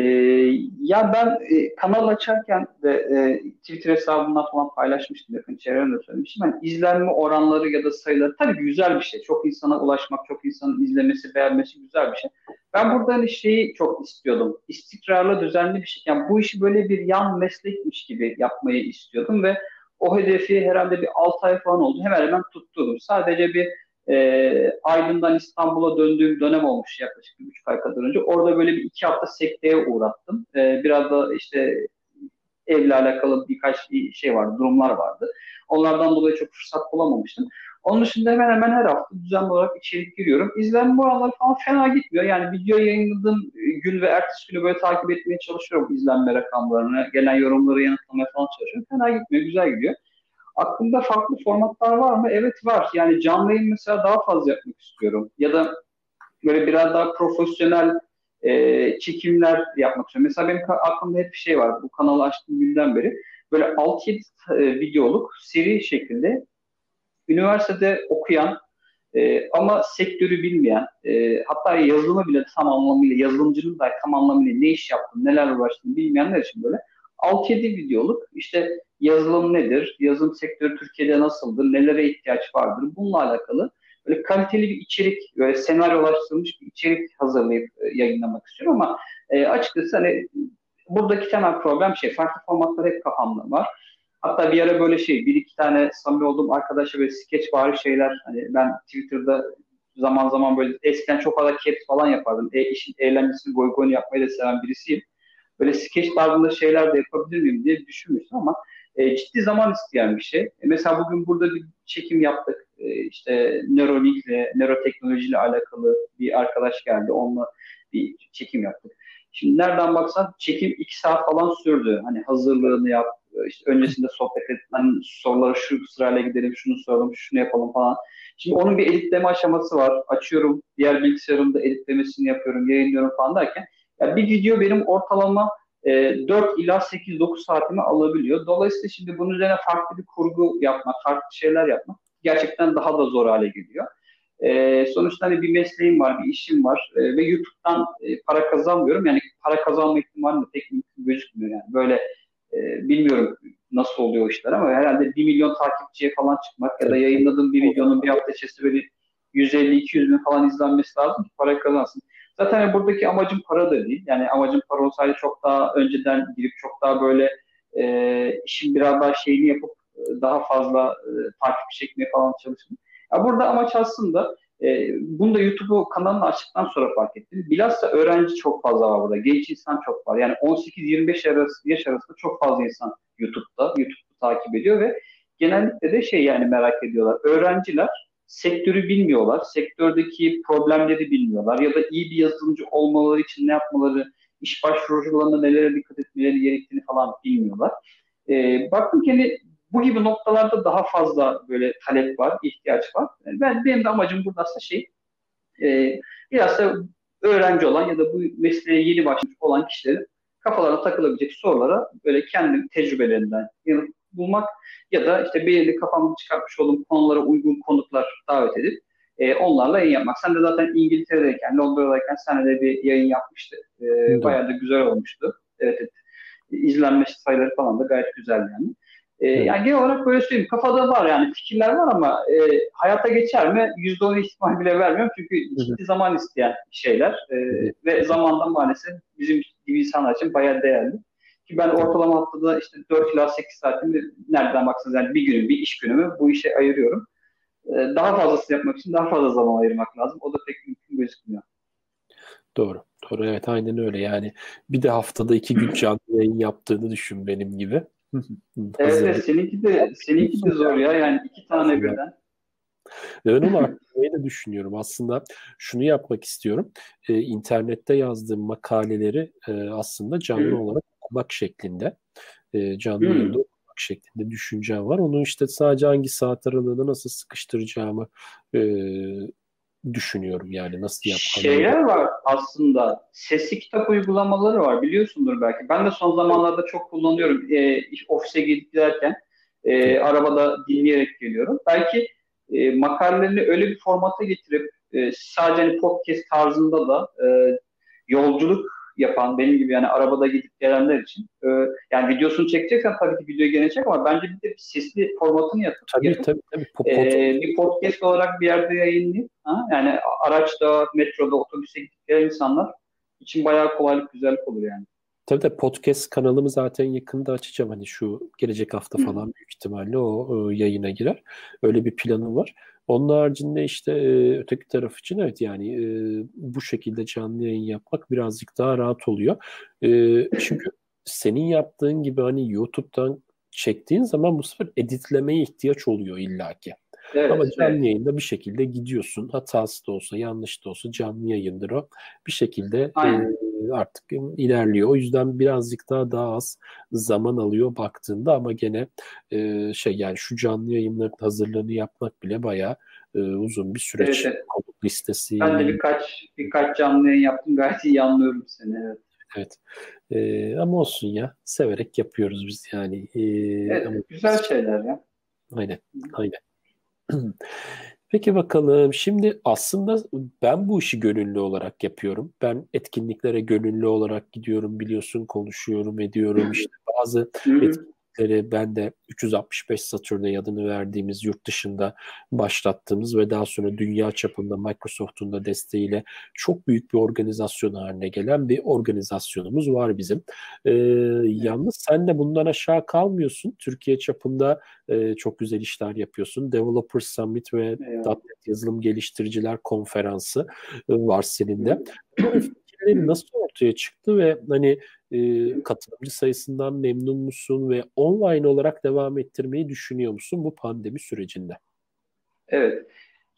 ya ben e, kanal açarken de e, Twitter hesabımdan falan paylaşmıştım yakın çevremde söylemiştim. Yani izlenme oranları ya da sayıları tabii güzel bir şey. Çok insana ulaşmak, çok insanın izlemesi, beğenmesi güzel bir şey. Ben burada hani şeyi çok istiyordum. İstikrarlı, düzenli bir şey. Yani bu işi böyle bir yan meslekmiş gibi yapmayı istiyordum ve o hedefi herhalde bir 6 ay falan oldu. Hemen hemen tutturdum. Sadece bir e, Aydın'dan İstanbul'a döndüğüm dönem olmuş yaklaşık bir buçuk ay kadar önce. Orada böyle bir iki hafta sekteye uğrattım. E, biraz da işte evle alakalı birkaç şey vardı, durumlar vardı. Onlardan dolayı çok fırsat bulamamıştım. Onun dışında hemen hemen her hafta düzenli olarak içerik giriyorum. İzlenme oranları falan fena gitmiyor. Yani video yayınladığım gün ve ertesi günü böyle takip etmeye çalışıyorum izlenme rakamlarını. Gelen yorumları yanıtlamaya falan çalışıyorum. Fena gitmiyor, güzel gidiyor. Aklımda farklı formatlar var mı? Evet var. Yani canlı yayın mesela daha fazla yapmak istiyorum. Ya da böyle biraz daha profesyonel e, çekimler yapmak istiyorum. Mesela benim aklımda hep bir şey var. Bu kanalı açtığım günden beri. Böyle 6-7 e, videoluk seri şekilde üniversitede okuyan e, ama sektörü bilmeyen, e, hatta yazılımı bile tam anlamıyla, yazılımcının da tam anlamıyla ne iş yaptığını, neler uğraştığını bilmeyenler için böyle 6-7 videoluk işte yazılım nedir, yazılım sektörü Türkiye'de nasıldır, nelere ihtiyaç vardır bununla alakalı böyle kaliteli bir içerik, böyle senaryolaştırılmış bir içerik hazırlayıp e, yayınlamak istiyorum ama e, açıkçası hani buradaki temel problem şey, farklı formatlar hep kafamda var. Hatta bir ara böyle şey, bir iki tane samimi olduğum arkadaşla böyle skeç bari şeyler, hani ben Twitter'da zaman zaman böyle eskiden çok fazla caps falan yapardım. E, işin eğlencesini, goy goyunu yapmayı da seven birisiyim böyle skeç tarzında şeyler de yapabilir miyim diye düşünmüştüm ama e, ciddi zaman isteyen bir şey. E, mesela bugün burada bir çekim yaptık. E, işte Neuralink'le, nöroteknolojiyle alakalı bir arkadaş geldi. Onunla bir çekim yaptık. Şimdi nereden baksan çekim iki saat falan sürdü. Hani hazırlığını yap, işte öncesinde sohbet et, hani sorulara şu sırayla gidelim, şunu soralım, şunu yapalım falan. Şimdi onun bir editleme aşaması var. Açıyorum, diğer bilgisayarımda editlemesini yapıyorum, yayınlıyorum falan derken yani bir video benim ortalama e, 4 ila 8-9 saatimi alabiliyor. Dolayısıyla şimdi bunun üzerine farklı bir kurgu yapmak, farklı şeyler yapmak gerçekten daha da zor hale geliyor. E, sonuçta hani bir mesleğim var, bir işim var e, ve YouTube'dan e, para kazanmıyorum. Yani para kazanma ihtimali de pek mümkün gözükmüyor. Yani böyle e, bilmiyorum nasıl oluyor işler ama herhalde 1 milyon takipçiye falan çıkmak ya da yayınladığım bir videonun bir hafta içerisinde böyle 150-200 bin falan izlenmesi lazım ki para kazansın. Zaten buradaki amacım para da değil. Yani amacım para olsaydı çok daha önceden girip çok daha böyle e, işin biraz daha şeyini yapıp e, daha fazla e, takip çekmeye falan çalıştım. Ya burada amaç aslında e, bunu da YouTube'u kanalını açtıktan sonra fark ettim. Bilhassa öğrenci çok fazla var burada. Genç insan çok var. Yani 18-25 arası, yaş arasında çok fazla insan YouTube'da, YouTube'u takip ediyor ve genellikle de şey yani merak ediyorlar. Öğrenciler sektörü bilmiyorlar, sektördeki problemleri bilmiyorlar ya da iyi bir yazılımcı olmaları için ne yapmaları, iş başvurularında nelere dikkat etmeleri gerektiğini falan bilmiyorlar. E, baktım ki hani bu gibi noktalarda daha fazla böyle talep var, ihtiyaç var. Ben benim de amacım burada aslında şey e, biraz da öğrenci olan ya da bu mesleğe yeni başlamış olan kişilerin kafalarına takılabilecek sorulara böyle kendi tecrübelerinden bulmak ya da işte belirli kafamda çıkartmış olduğum konulara uygun konuklar davet edip e, onlarla yayın yapmak. Sen de zaten İngiltere'deyken, Londra'dayken sen de bir yayın yapmıştı. E, bayağı da güzel olmuştu. Evet, evet. İzlenme sayıları falan da gayet güzel yani. E, yani genel olarak böyle söyleyeyim. Kafada var yani fikirler var ama e, hayata geçer mi? %10 ihtimal bile vermiyorum. Çünkü ciddi zaman isteyen şeyler. E, ve zamandan maalesef bizim gibi insanlar için bayağı değerli. Ki ben ortalama haftada işte 4 ila 8 saatimi nereden baksanız yani bir günüm, bir iş günümü bu işe ayırıyorum. E, daha fazlasını yapmak için daha fazla zaman ayırmak lazım. O da pek mümkün gözükmüyor. Doğru. Doğru evet aynen öyle yani bir de haftada iki gün canlı yayın yaptığını düşün benim gibi. evet, evet seninki de seninki de zor ya yani iki tane birden. Arttırmayı da düşünüyorum. Aslında şunu yapmak istiyorum. Ee, internette yazdığım makaleleri e, aslında canlı Hı. olarak okumak şeklinde. E, canlı Hı. yayında okumak şeklinde düşüncem var. Onu işte sadece hangi saat aralığında nasıl sıkıştıracağımı e, düşünüyorum yani nasıl yapmalıyım. Şeyler var aslında sesli kitap uygulamaları var biliyorsundur belki. Ben de son zamanlarda çok kullanıyorum. E, ofise giderken e, arabada dinleyerek geliyorum. Belki e, makalelerini öyle bir formata getirip e, sadece hani podcast tarzında da e, yolculuk yapan benim gibi yani arabada gidip gelenler için e, yani videosunu çekeceksen tabii ki videoyu gelecek ama bence bir de bir sesli formatını yapıp, tabii, yapıp tabii, tabii. E, bir podcast olarak bir yerde yayınlayıp ha? yani araçta, metroda, otobüse gidip gelen insanlar için bayağı kolaylık, güzellik olur yani. Tabii de podcast kanalımı zaten yakında açacağım. Hani şu gelecek hafta falan büyük ihtimalle o, o yayına girer. Öyle bir planım var. Onun haricinde işte e, öteki taraf için evet yani e, bu şekilde canlı yayın yapmak birazcık daha rahat oluyor. E, çünkü senin yaptığın gibi hani YouTube'dan çektiğin zaman bu sefer editlemeye ihtiyaç oluyor illaki. Evet, Ama canlı evet. yayında bir şekilde gidiyorsun. Hatası da olsa, yanlış da olsa canlı yayındır o. Bir şekilde e, artık ilerliyor. O yüzden birazcık daha daha az zaman alıyor baktığında ama gene e, şey yani şu canlı yayınların hazırlığını yapmak bile bayağı e, uzun bir süreç. Evet, evet. Konuk listesi. Ben de birkaç birkaç canlı yayın yaptım. Gayet iyi anlıyorum seni. Evet. Evet. Ee, ama olsun ya. Severek yapıyoruz biz yani. Ee, evet, ama... Güzel şeyler ya. Aynen. Aynen. Peki bakalım. Şimdi aslında ben bu işi gönüllü olarak yapıyorum. Ben etkinliklere gönüllü olarak gidiyorum biliyorsun, konuşuyorum, ediyorum. İşte bazı etkinlik etkinlikleri ben de 365 Saturday adını verdiğimiz yurt dışında başlattığımız ve daha sonra dünya çapında Microsoft'un da desteğiyle çok büyük bir organizasyon haline gelen bir organizasyonumuz var bizim. Ee, yalnız sen de bundan aşağı kalmıyorsun. Türkiye çapında e, çok güzel işler yapıyorsun. Developer Summit ve evet. .NET Yazılım Geliştiriciler Konferansı e, var senin de. Fikirleri nasıl ortaya çıktı ve hani e, katılımcı sayısından memnun musun ve online olarak devam ettirmeyi düşünüyor musun bu pandemi sürecinde? Evet.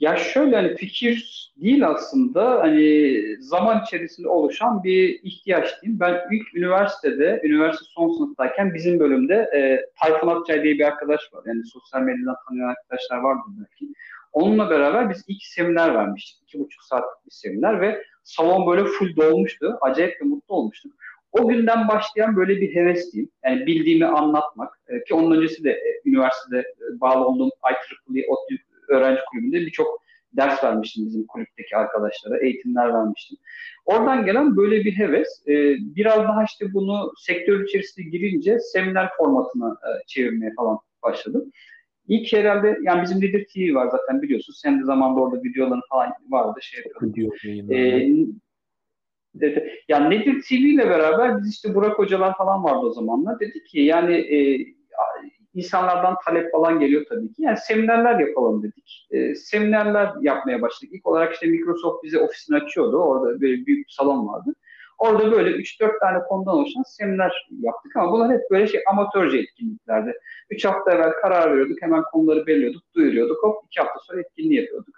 Ya şöyle hani fikir değil aslında hani zaman içerisinde oluşan bir ihtiyaç diyeyim. Ben ilk üniversitede, üniversite son sınıftayken bizim bölümde e, Tayfun Akçay diye bir arkadaş var. Yani sosyal medyadan tanıyan arkadaşlar vardı belki. Onunla beraber biz ilk seminer vermiştik. iki buçuk saatlik bir seminer ve salon böyle full dolmuştu. Acayip de mutlu olmuştuk. O günden başlayan böyle bir heves diyeyim. Yani bildiğimi anlatmak. E, ki onun öncesi de e, üniversitede e, bağlı olduğum IEEE ODTÜ öğrenci kulübünde birçok ders vermiştim bizim kulüpteki arkadaşlara, eğitimler vermiştim. Oradan gelen böyle bir heves. E, biraz daha işte bunu sektör içerisinde girince seminer formatına e, çevirmeye falan başladım. İlk herhalde yani bizim Lider TV var zaten biliyorsun. Sen de zamanda orada videoların falan vardı. Şey ee, dedi. Yani Nedir TV ile beraber biz işte Burak hocalar falan vardı o zamanlar. Dedik ki yani e, insanlardan talep falan geliyor tabii ki. Yani seminerler yapalım dedik. E, seminerler yapmaya başladık. İlk olarak işte Microsoft bize ofisini açıyordu. Orada böyle büyük bir salon vardı. Orada böyle 3-4 tane konudan oluşan seminer yaptık ama bunlar hep böyle şey amatörce etkinliklerdi. 3 hafta evvel karar veriyorduk, hemen konuları belirliyorduk, duyuruyorduk. Hop 2 hafta sonra etkinliği yapıyorduk.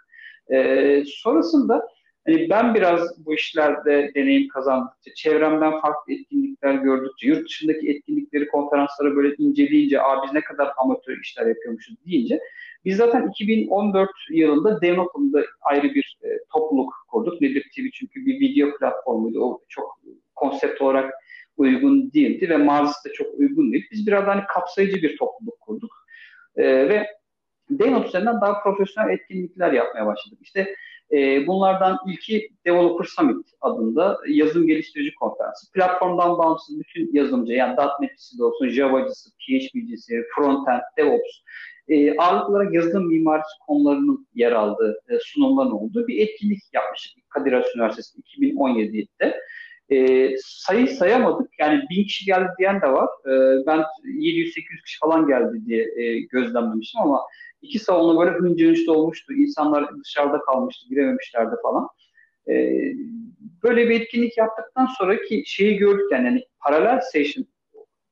Ee, sonrasında Hani ben biraz bu işlerde deneyim kazandıkça, çevremden farklı etkinlikler gördükçe, yurt dışındaki etkinlikleri, konferanslara böyle inceleyince, Aa, biz ne kadar amatör işler yapıyormuşuz deyince, biz zaten 2014 yılında Devnop'unda ayrı bir e, topluluk kurduk. Nedir TV çünkü bir video platformuydu. O çok konsept olarak uygun değildi ve mazisi de çok uygun değil. Biz biraz hani kapsayıcı bir topluluk kurduk. E, ve Deynot üzerinden daha profesyonel etkinlikler yapmaya başladık. İşte e, bunlardan ilki Developer Summit adında yazılım geliştirici konferansı. Platformdan bağımsız bütün yazılımcı yani .NET'cisi de olsun, Java'cısı, PHP'cisi, Frontend, DevOps e, olarak yazılım mimarisi konularının yer aldığı e, sunumların olduğu bir etkinlik yapmıştık Kadir Has Üniversitesi 2017'de. E, sayı sayamadık. Yani bin kişi geldi diyen de var. E, ben 700-800 kişi falan geldi diye e, gözlemlemiştim ama iki salonu böyle hınca hınç olmuştu. İnsanlar dışarıda kalmıştı, girememişlerdi falan. E, böyle bir etkinlik yaptıktan sonra ki şeyi gördük yani, yani paralel session,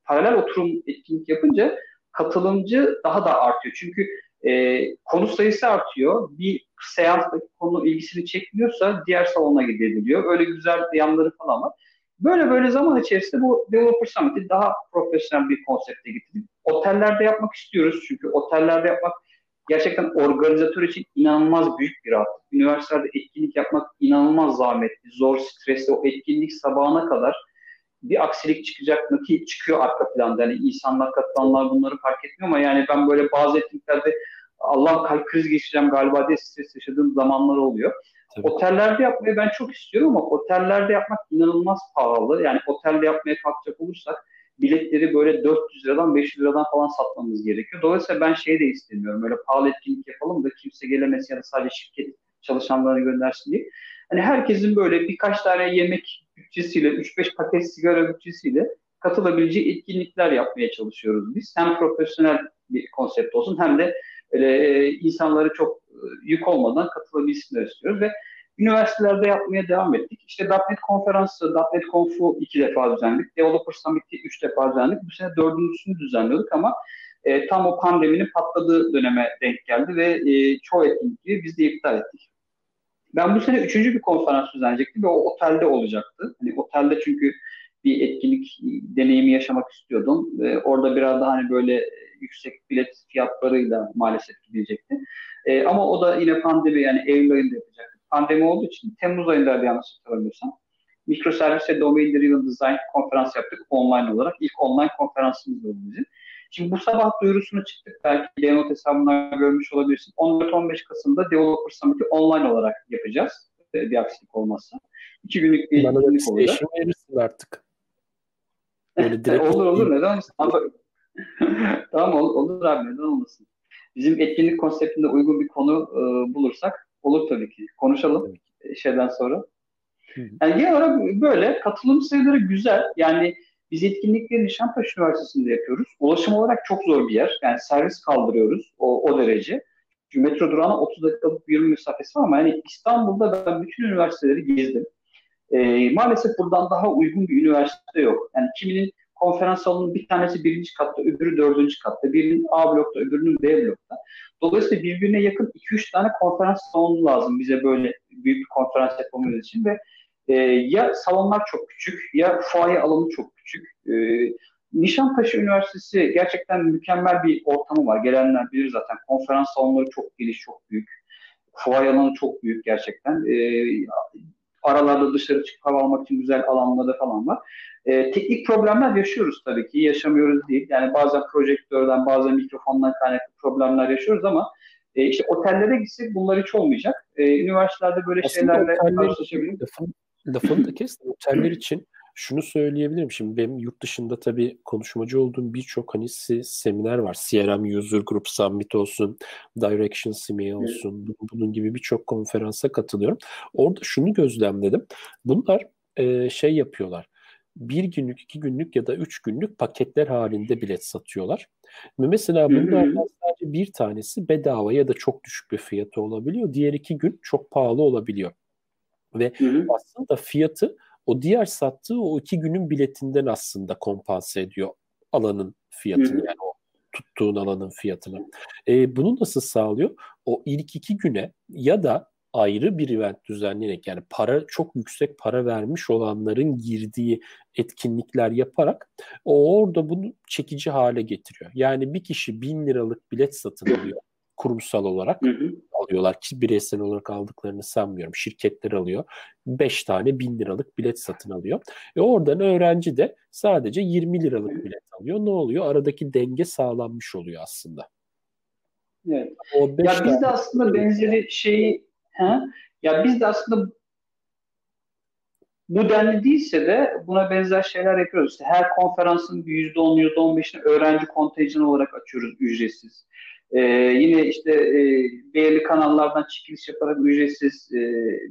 paralel oturum etkinlik yapınca katılımcı daha da artıyor. Çünkü e, konu sayısı artıyor. Bir seanstaki konu ilgisini çekmiyorsa diğer salona gidiliyor. Öyle güzel yanları falan var. Böyle böyle zaman içerisinde bu Developer Summit'i daha profesyonel bir konsepte getirdik. Otellerde yapmak istiyoruz çünkü otellerde yapmak gerçekten organizatör için inanılmaz büyük bir rahatlık. Üniversitelerde etkinlik yapmak inanılmaz zahmetli, zor, stresli. O etkinlik sabahına kadar bir aksilik çıkacak mı ki çıkıyor arka planda. Yani insanlar katılanlar bunları fark etmiyor ama yani ben böyle bazı etkinliklerde Allah kalp krizi geçireceğim galiba diye stres yaşadığım zamanlar oluyor. Tabii. Otellerde yapmayı ben çok istiyorum ama otellerde yapmak inanılmaz pahalı. Yani otelde yapmaya kalkacak olursak biletleri böyle 400 liradan 500 liradan falan satmamız gerekiyor. Dolayısıyla ben şey de istemiyorum. Böyle pahalı etkinlik yapalım da kimse gelemesin ya da sadece şirket çalışanlarını göndersin diye. Hani herkesin böyle birkaç tane yemek bütçesiyle, 3-5 paket sigara bütçesiyle katılabileceği etkinlikler yapmaya çalışıyoruz biz. Hem profesyonel bir konsept olsun hem de öyle insanları çok e, yük olmadan katılabilsinler istiyoruz ve üniversitelerde yapmaya devam ettik. İşte .NET konferansı, .NET Conf'u iki defa düzenledik. Developer Summit'i üç defa düzenledik. Bu sene dördüncüsünü düzenliyorduk ama e, tam o pandeminin patladığı döneme denk geldi ve e, çoğu etkinlikleri biz de iptal ettik. Ben bu sene üçüncü bir konferans düzenleyecektim ve o otelde olacaktı. Hani otelde çünkü bir etkinlik deneyimi yaşamak istiyordum. E, orada biraz daha hani böyle yüksek bilet fiyatlarıyla maalesef gidecekti. E, ama o da yine pandemi yani Eylül ayında yapacaktı. Pandemi olduğu için Temmuz ayında yanlış hatırlamıyorsam mikroservis ve domain driven design konferans yaptık online olarak. İlk online konferansımız oldu bizim. Şimdi bu sabah duyurusunu çıktık. Belki Develop hesabından görmüş olabilirsin. 14-15 Kasım'da Developer Summit'i online olarak yapacağız. E, bir aksilik olmazsa. İki günlük bir Bana etkinlik olacak. Bana verirsin artık. Böyle direkt olur olur neden tamam olur, olur abi neden olmasın. Bizim etkinlik konseptinde uygun bir konu e, bulursak olur tabii ki. Konuşalım ki. şeyden sonra. Yani genel olarak böyle katılım sayıları güzel. Yani biz etkinlikleri Nişantaşı Üniversitesi'nde yapıyoruz. Ulaşım olarak çok zor bir yer. Yani servis kaldırıyoruz o, o derece. Çünkü metro durağına 30 dakikalık bir yürüme mesafesi var ama yani İstanbul'da ben bütün üniversiteleri gezdim. Ee, maalesef buradan daha uygun bir üniversite yok. Yani kiminin konferans salonunun bir tanesi birinci katta, öbürü dördüncü katta. Birinin A blokta, öbürünün B blokta. Dolayısıyla birbirine yakın 2-3 tane konferans salonu lazım bize böyle büyük bir konferans yapmamız için ve e, ya salonlar çok küçük ya fuaye alanı çok küçük. E, Nişantaşı Üniversitesi gerçekten mükemmel bir ortamı var. Gelenler bilir zaten. Konferans salonları çok geniş, çok büyük. Fuaye alanı çok büyük gerçekten. E, aralarda dışarı çıkıp hava almak için güzel alanları falan var. E, teknik problemler yaşıyoruz tabii ki. Yaşamıyoruz değil. Yani bazen projektörden, bazen mikrofondan kaynaklı problemler yaşıyoruz ama e, işte otellere gitsek bunlar hiç olmayacak. E, üniversitelerde böyle Aslında şeylerle karşılaşabiliriz. Lafın, lafını da kes. Oteller için şunu söyleyebilirim. Şimdi benim yurt dışında tabii konuşmacı olduğum birçok hani seminer var. CRM User Group Summit olsun, Direction CMA olsun. Evet. Bunun gibi birçok konferansa katılıyorum. Orada şunu gözlemledim. Bunlar e, şey yapıyorlar bir günlük, iki günlük ya da üç günlük paketler halinde bilet satıyorlar. Ve mesela bunlardan sadece bir tanesi bedava ya da çok düşük bir fiyatı olabiliyor. Diğer iki gün çok pahalı olabiliyor. Ve Hı-hı. aslında fiyatı o diğer sattığı o iki günün biletinden aslında kompanse ediyor alanın fiyatını Hı-hı. yani o tuttuğun alanın fiyatını. E, bunu nasıl sağlıyor? O ilk iki güne ya da ayrı bir event düzenleyerek yani para çok yüksek para vermiş olanların girdiği etkinlikler yaparak o orada bunu çekici hale getiriyor. Yani bir kişi bin liralık bilet satın alıyor kurumsal olarak hı hı. alıyorlar ki bireysel olarak aldıklarını sanmıyorum. Şirketler alıyor. 5 tane bin liralık bilet satın alıyor. E oradan öğrenci de sadece 20 liralık bilet alıyor. Ne oluyor? Aradaki denge sağlanmış oluyor aslında. Evet. O ya biz de aslında benzeri şeyi he? ya biz de aslında bu denli değilse de buna benzer şeyler yapıyoruz. İşte her konferansın %10, %15'ini öğrenci kontenjanı olarak açıyoruz ücretsiz. Ee, yine işte e, belirli kanallardan çekiliş yaparak ücretsiz e,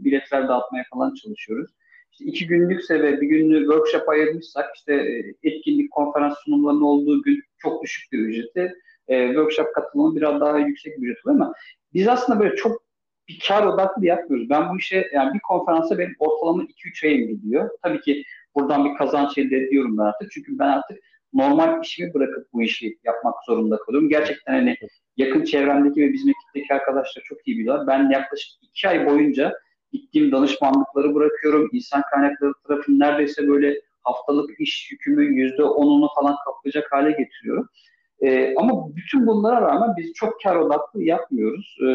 biletler dağıtmaya falan çalışıyoruz. İşte iki günlükse ve bir günlük workshop ayırmışsak işte e, etkinlik, konferans sunumlarının olduğu gün çok düşük bir ücreti, e, workshop katılımı biraz daha yüksek bir ücret oluyor ama biz aslında böyle çok bir kar odaklı yapmıyoruz. Ben bu işe yani bir konferansa benim ortalama 2-3 ayım gidiyor. Tabii ki buradan bir kazanç elde ediyorum ben artık. Çünkü ben artık normal işimi bırakıp bu işi yapmak zorunda kalıyorum. Gerçekten hani yakın çevremdeki ve bizim ekipteki arkadaşlar çok iyi biliyorlar. Ben yaklaşık iki ay boyunca gittiğim danışmanlıkları bırakıyorum. İnsan kaynakları tarafını neredeyse böyle haftalık iş yükümü yüzde onunu falan kaplayacak hale getiriyorum. Ee, ama bütün bunlara rağmen biz çok kar odaklı yapmıyoruz. Ee,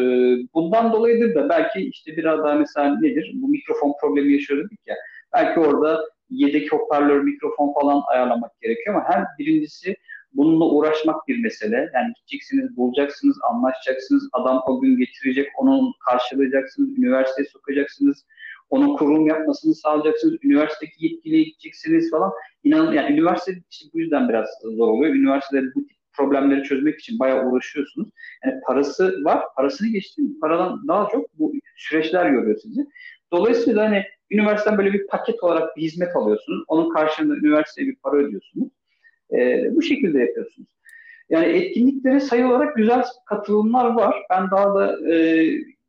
bundan dolayıdır da belki işte biraz daha mesela nedir? Bu mikrofon problemi yaşıyorduk ya. Belki orada yedek hoparlör, mikrofon falan ayarlamak gerekiyor ama hem birincisi bununla uğraşmak bir mesele. Yani gideceksiniz, bulacaksınız, anlaşacaksınız, adam o gün getirecek, onu karşılayacaksınız, üniversiteye sokacaksınız, onun kurulum yapmasını sağlayacaksınız, üniversitedeki yetkiliye gideceksiniz falan. İnanın yani üniversite işte bu yüzden biraz zor oluyor. Üniversitede bu tip problemleri çözmek için bayağı uğraşıyorsunuz. Yani parası var, parasını geçtim, paradan daha çok bu süreçler yoruyor sizi. Dolayısıyla hani üniversiteden böyle bir paket olarak bir hizmet alıyorsunuz. Onun karşılığında üniversiteye bir para ödüyorsunuz. E, bu şekilde yapıyorsunuz. Yani etkinliklere sayı olarak güzel katılımlar var. Ben daha da e,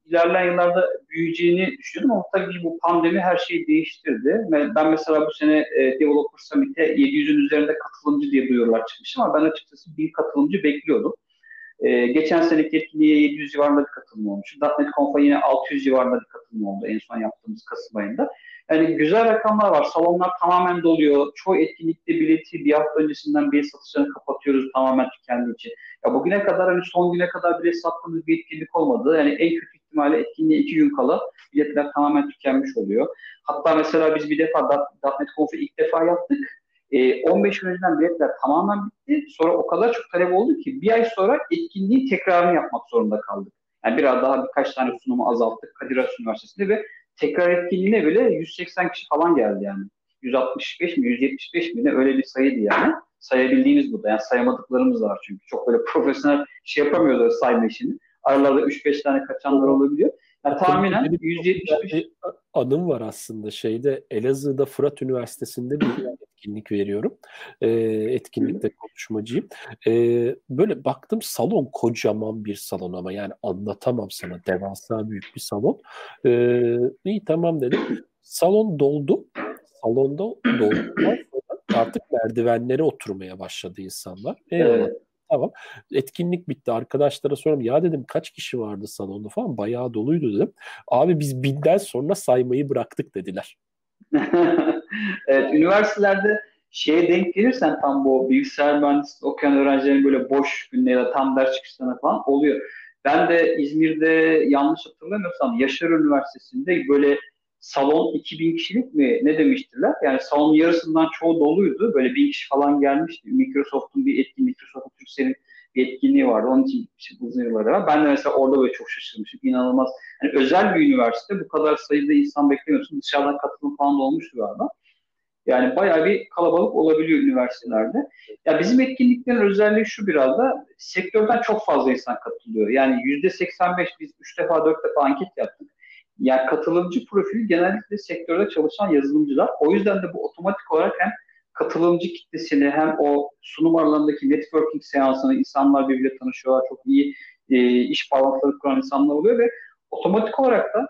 ilerleyen yıllarda büyüyeceğini düşünüyordum ama tabii bu pandemi her şeyi değiştirdi. Ben mesela bu sene e, Developer Summit'e 700'ün üzerinde katılımcı diye duyurular çıkmış ama ben açıkçası bir katılımcı bekliyordum. E, geçen seneki etkinliğe 700 civarında bir katılım olmuş. .NET Conf'a yine 600 civarında bir katılım oldu en son yaptığımız Kasım ayında. Yani güzel rakamlar var. Salonlar tamamen doluyor. Çoğu etkinlikte bileti bir hafta öncesinden bilet satışlarını kapatıyoruz tamamen tükendiği için. Ya bugüne kadar hani son güne kadar bilet sattığımız bir etkinlik olmadı. Yani en kötü ihtimalle etkinliğe iki gün kala biletler tamamen tükenmiş oluyor. Hatta mesela biz bir defa .NET Conf'u ilk defa yaptık. E, 15 gün önceden biletler tamamen bitti. Sonra o kadar çok talep oldu ki bir ay sonra etkinliği tekrarını yapmak zorunda kaldık. Yani biraz daha birkaç tane sunumu azalttık Kadir Has Üniversitesi'nde ve tekrar etkinliğine bile 180 kişi falan geldi yani. 165 mi 175 mi ne öyle bir sayıydı yani. Sayabildiğimiz bu da. Yani sayamadıklarımız var çünkü. Çok böyle profesyonel şey yapamıyoruz sayma işini. Aralarda 3-5 tane kaçanlar olabiliyor. Yani tahminen 175 anım var aslında şeyde Elazığ'da Fırat Üniversitesi'nde bir etkinlik veriyorum. E, etkinlikte konuşmacıyım. E, böyle baktım salon kocaman bir salon ama yani anlatamam sana devasa büyük bir salon. E, iyi tamam dedim. Salon doldu. Salonda sonra artık merdivenlere oturmaya başladı insanlar. Eyvallah. Evet. Tamam. Etkinlik bitti. Arkadaşlara sordum. Ya dedim kaç kişi vardı salonda falan. Bayağı doluydu dedim. Abi biz binden sonra saymayı bıraktık dediler. evet. Üniversitelerde şeye denk gelirsen tam bu bilgisayar mühendisliği okuyan öğrencilerin böyle boş günleri ya da tam ders çıkışlarına falan oluyor. Ben de İzmir'de yanlış hatırlamıyorsam Yaşar Üniversitesi'nde böyle salon 2000 kişilik mi ne demiştiler? Yani salonun yarısından çoğu doluydu. Böyle bin kişi falan gelmişti. Microsoft'un bir etkinliği, Microsoft Türkcell'in bir etkinliği vardı. Onun için gitmiştim uzun yıllar evvel. Ben de mesela orada böyle çok şaşırmışım. İnanılmaz. Yani özel bir üniversite bu kadar sayıda insan beklemiyorsun. Dışarıdan katılım falan da olmuştu galiba. Yani bayağı bir kalabalık olabiliyor üniversitelerde. Ya bizim etkinliklerin özelliği şu biraz da sektörden çok fazla insan katılıyor. Yani yüzde 85 biz 3 defa 4 defa anket yaptık. Yani katılımcı profili genellikle sektörde çalışan yazılımcılar. O yüzden de bu otomatik olarak hem katılımcı kitlesini hem o sunum aralarındaki networking seansını insanlar birbiriyle tanışıyorlar. Çok iyi e, iş bağlantıları kuran insanlar oluyor ve otomatik olarak da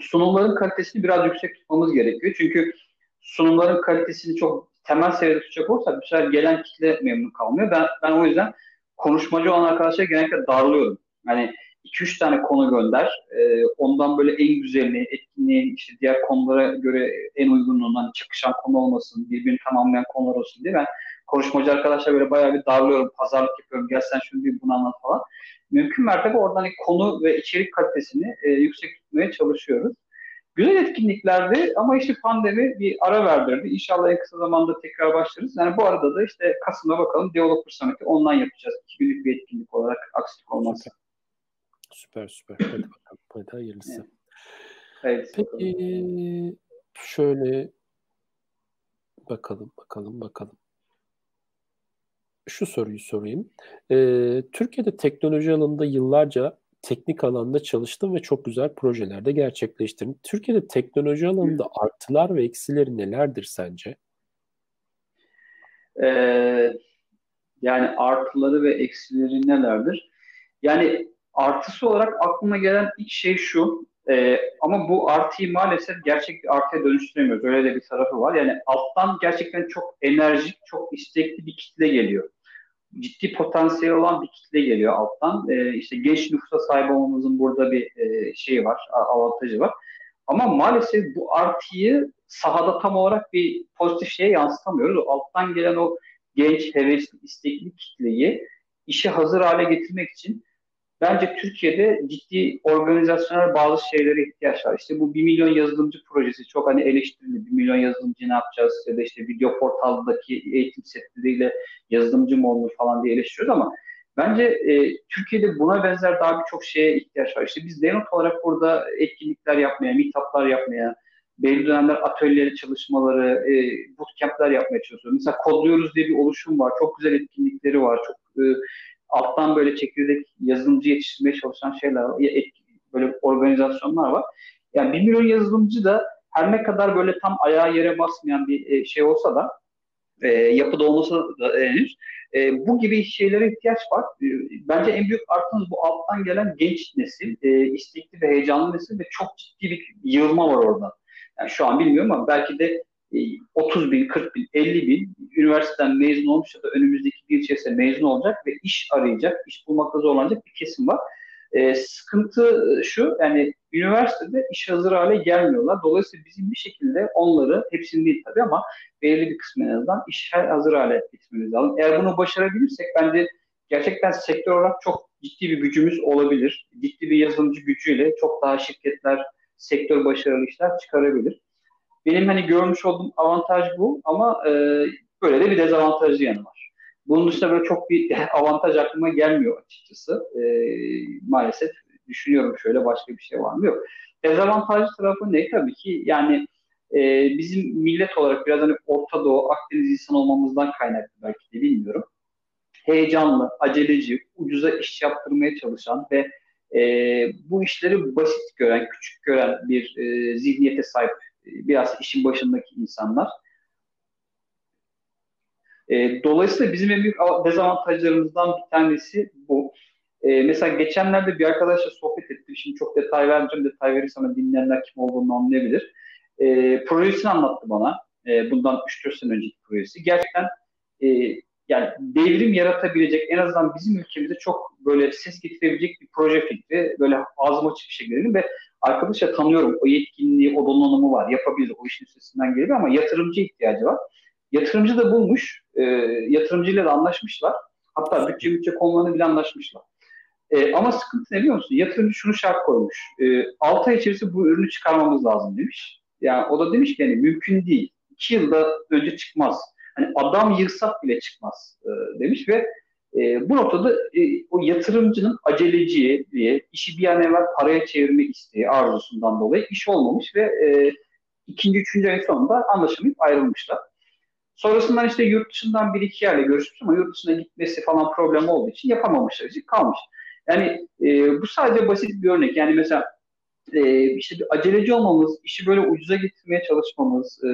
sunumların kalitesini biraz yüksek tutmamız gerekiyor. Çünkü sunumların kalitesini çok temel seviyede tutacak olursak bir sefer gelen kitle memnun kalmıyor. Ben, ben o yüzden konuşmacı olan arkadaşlara genellikle darlıyorum. Yani 2-3 tane konu gönder. E, ondan böyle en güzelini, etkinliğin işte diğer konulara göre en uygunluğundan çıkışan konu olmasın, birbirini tamamlayan konular olsun diye ben konuşmacı arkadaşlar böyle bayağı bir darlıyorum, pazarlık yapıyorum. Gel sen şunu bir bunu anlat falan. Mümkün mertebe oradan hani konu ve içerik kalitesini e, yüksek tutmaya çalışıyoruz. Güzel etkinliklerdi ama işte pandemi bir ara verdirdi. İnşallah en kısa zamanda tekrar başlarız. Yani bu arada da işte Kasım'da bakalım Developer Summit'i online yapacağız. İki günlük bir etkinlik olarak aksilik olmazsa. Süper süper. Hadi bakalım. Hadi hayırlısı. Evet. Peki şöyle bakalım bakalım bakalım. Şu soruyu sorayım. Ee, Türkiye'de teknoloji alanında yıllarca teknik alanda çalıştım ve çok güzel projelerde gerçekleştirdim. Türkiye'de teknoloji alanında artılar ve eksileri nelerdir sence? Ee, yani artıları ve eksileri nelerdir? Yani artısı olarak aklıma gelen ilk şey şu. E, ama bu artıyı maalesef gerçek bir artıya dönüştüremiyoruz. Öyle de bir tarafı var. Yani alttan gerçekten çok enerjik, çok istekli bir kitle geliyor ciddi potansiyel olan bir kitle geliyor alttan. E, işte genç nüfusa sahip olmamızın burada bir e, şeyi var, avantajı var. Ama maalesef bu artıyı sahada tam olarak bir pozitif şeye yansıtamıyoruz. Alttan gelen o genç, hevesli, istekli kitleyi işe hazır hale getirmek için bence Türkiye'de ciddi organizasyonel bazı şeylere ihtiyaç var. İşte bu 1 milyon yazılımcı projesi çok hani eleştirildi. 1 milyon yazılımcı ne yapacağız ya da işte video portaldaki eğitim setleriyle yazılımcı mı olunur falan diye eleştiriyoruz ama bence e, Türkiye'de buna benzer daha birçok şeye ihtiyaç var. İşte biz Denot olarak burada etkinlikler yapmaya, meetuplar yapmaya, belli dönemler atölyeleri çalışmaları, e, bootcamp'ler yapmaya çalışıyoruz. Mesela Kodluyoruz diye bir oluşum var. Çok güzel etkinlikleri var. Çok e, alttan böyle çekirdek yazılımcı yetiştirmeye çalışan şeyler var. Böyle organizasyonlar var. Yani bir milyon yazılımcı da her ne kadar böyle tam ayağı yere basmayan bir e, şey olsa da e, yapıda olmasa da henüz e, bu gibi şeylere ihtiyaç var. E, bence en büyük artımız bu alttan gelen genç nesil, e, istekli ve heyecanlı nesil ve çok ciddi bir yığılma var orada. Yani şu an bilmiyorum ama belki de 30 bin, 40 bin, 50 bin üniversiteden mezun olmuş ya da önümüzdeki bir içerisinde mezun olacak ve iş arayacak, iş bulmakta zorlanacak bir kesim var. E, sıkıntı şu, yani üniversitede iş hazır hale gelmiyorlar. Dolayısıyla bizim bir şekilde onları, hepsini değil tabii ama belirli bir kısmı en azından iş hazır hale getirmemiz lazım. Eğer bunu başarabilirsek bence gerçekten sektör olarak çok ciddi bir gücümüz olabilir. Ciddi bir yazılımcı gücüyle çok daha şirketler, sektör başarılı işler çıkarabilir. Benim hani görmüş olduğum avantaj bu ama e, böyle de bir dezavantajlı yanı var. Bunun dışında böyle çok bir avantaj aklıma gelmiyor açıkçası. E, maalesef düşünüyorum şöyle başka bir şey var mı? Yok. Dezavantajlı tarafı ne? Tabii ki yani e, bizim millet olarak biraz hani Orta Doğu, Akdeniz insan olmamızdan kaynaklı belki de bilmiyorum. Heyecanlı, aceleci, ucuza iş yaptırmaya çalışan ve e, bu işleri basit gören, küçük gören bir e, zihniyete sahip biraz işin başındaki insanlar. E, dolayısıyla bizim en büyük dezavantajlarımızdan bir tanesi bu. E, mesela geçenlerde bir arkadaşla sohbet ettim. Şimdi çok detay vermeyeceğim. Detay verirsem dinleyenler kim olduğunu anlayabilir. E, projesini anlattı bana. E, bundan 3-4 sene önceki projesi. Gerçekten e, yani devrim yaratabilecek en azından bizim ülkemizde çok böyle ses getirebilecek bir proje fikri. Böyle ağzım açık bir şekilde ve arkadaşa tanıyorum. O yetkinliği, o donanımı var. Yapabilir. O işin üstesinden geliyor ama yatırımcı ihtiyacı var. Yatırımcı da bulmuş. E, yatırımcıyla da anlaşmışlar. Hatta bütçe bütçe konularını bile anlaşmışlar. E, ama sıkıntı ne biliyor musun? Yatırımcı şunu şart koymuş. E, 6 ay içerisinde bu ürünü çıkarmamız lazım demiş. Yani o da demiş ki yani mümkün değil. 2 yılda önce çıkmaz. Hani adam yığsak bile çıkmaz e, demiş ve e, bu noktada e, o yatırımcının aceleciye diye işi bir an evvel paraya çevirme isteği arzusundan dolayı iş olmamış ve e, ikinci, üçüncü ayın sonunda anlaşamayıp ayrılmışlar. Sonrasından işte yurt dışından bir iki yerle görüşmüş ama yurt dışına gitmesi falan problem olduğu için yapamamışlar kalmış. Yani e, bu sadece basit bir örnek. Yani mesela e, işte bir aceleci olmamız, işi böyle ucuza getirmeye çalışmamız, e,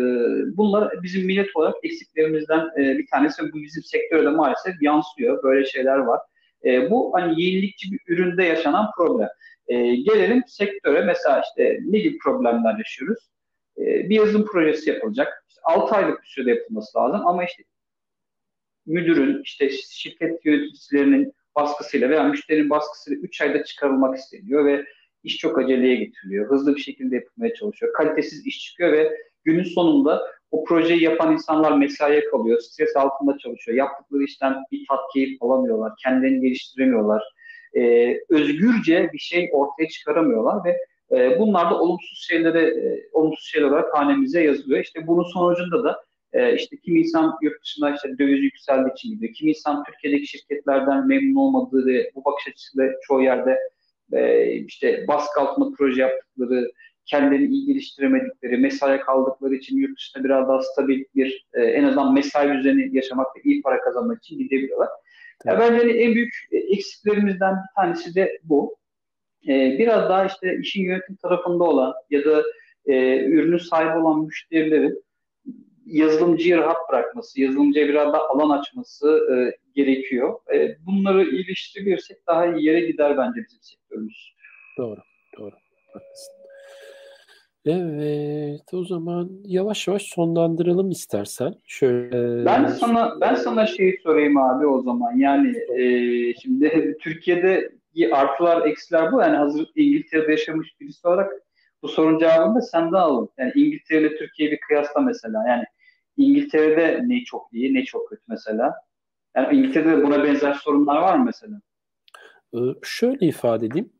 bunlar bizim millet olarak eksiklerimizden e, bir tanesi ve bu bizim sektöre de maalesef yansıyor. Böyle şeyler var. E, bu hani yenilikçi bir üründe yaşanan problem. E, gelelim sektöre mesela işte ne gibi problemler yaşıyoruz? E, bir yazılım projesi yapılacak. İşte 6 aylık bir sürede yapılması lazım ama işte müdürün, işte şirket yöneticilerinin baskısıyla veya müşterinin baskısıyla 3 ayda çıkarılmak isteniyor ve iş çok aceleye getiriliyor. Hızlı bir şekilde yapılmaya çalışıyor. Kalitesiz iş çıkıyor ve günün sonunda o projeyi yapan insanlar mesaiye kalıyor. Stres altında çalışıyor. Yaptıkları işten bir tat keyif alamıyorlar. Kendilerini geliştiremiyorlar. Ee, özgürce bir şey ortaya çıkaramıyorlar ve e, bunlar da olumsuz şeylere e, olumsuz şeyler olarak hanemize yazılıyor. İşte bunun sonucunda da e, işte kim insan yurt dışında işte döviz yükseldiği için gidiyor. Kim insan Türkiye'deki şirketlerden memnun olmadığı ve bu bakış açısıyla çoğu yerde e, işte baskı altında proje yaptıkları, kendilerini iyi geliştiremedikleri, mesaiye kaldıkları için yurt dışında biraz daha stabil bir e, en azından mesai düzeni yaşamak ve iyi para kazanmak için gidebiliyorlar. Evet. Yani bence hani en büyük eksiklerimizden bir tanesi de bu. E, biraz daha işte işin yönetim tarafında olan ya da e, ürünün sahibi olan müşterilerin yazılımcıyı rahat bırakması, yazılımcıya biraz daha alan açması e, gerekiyor. E, bunları iyileştirirsek daha iyi yere gider bence bizim sektörümüz. Doğru, doğru. Haklısın. Evet, o zaman yavaş yavaş sonlandıralım istersen. Şöyle Ben sana ben sana şeyi sorayım abi o zaman. Yani e, şimdi Türkiye'de artılar eksiler bu. Yani hazır İngiltere'de yaşamış birisi olarak bu sorun cevabını da senden alalım. Yani İngiltere ile Türkiye'yi bir kıyasla mesela. Yani İngiltere'de ne çok iyi, ne çok kötü mesela. Yani İngiltere'de buna benzer sorunlar var mı mesela? Ee, şöyle ifade edeyim.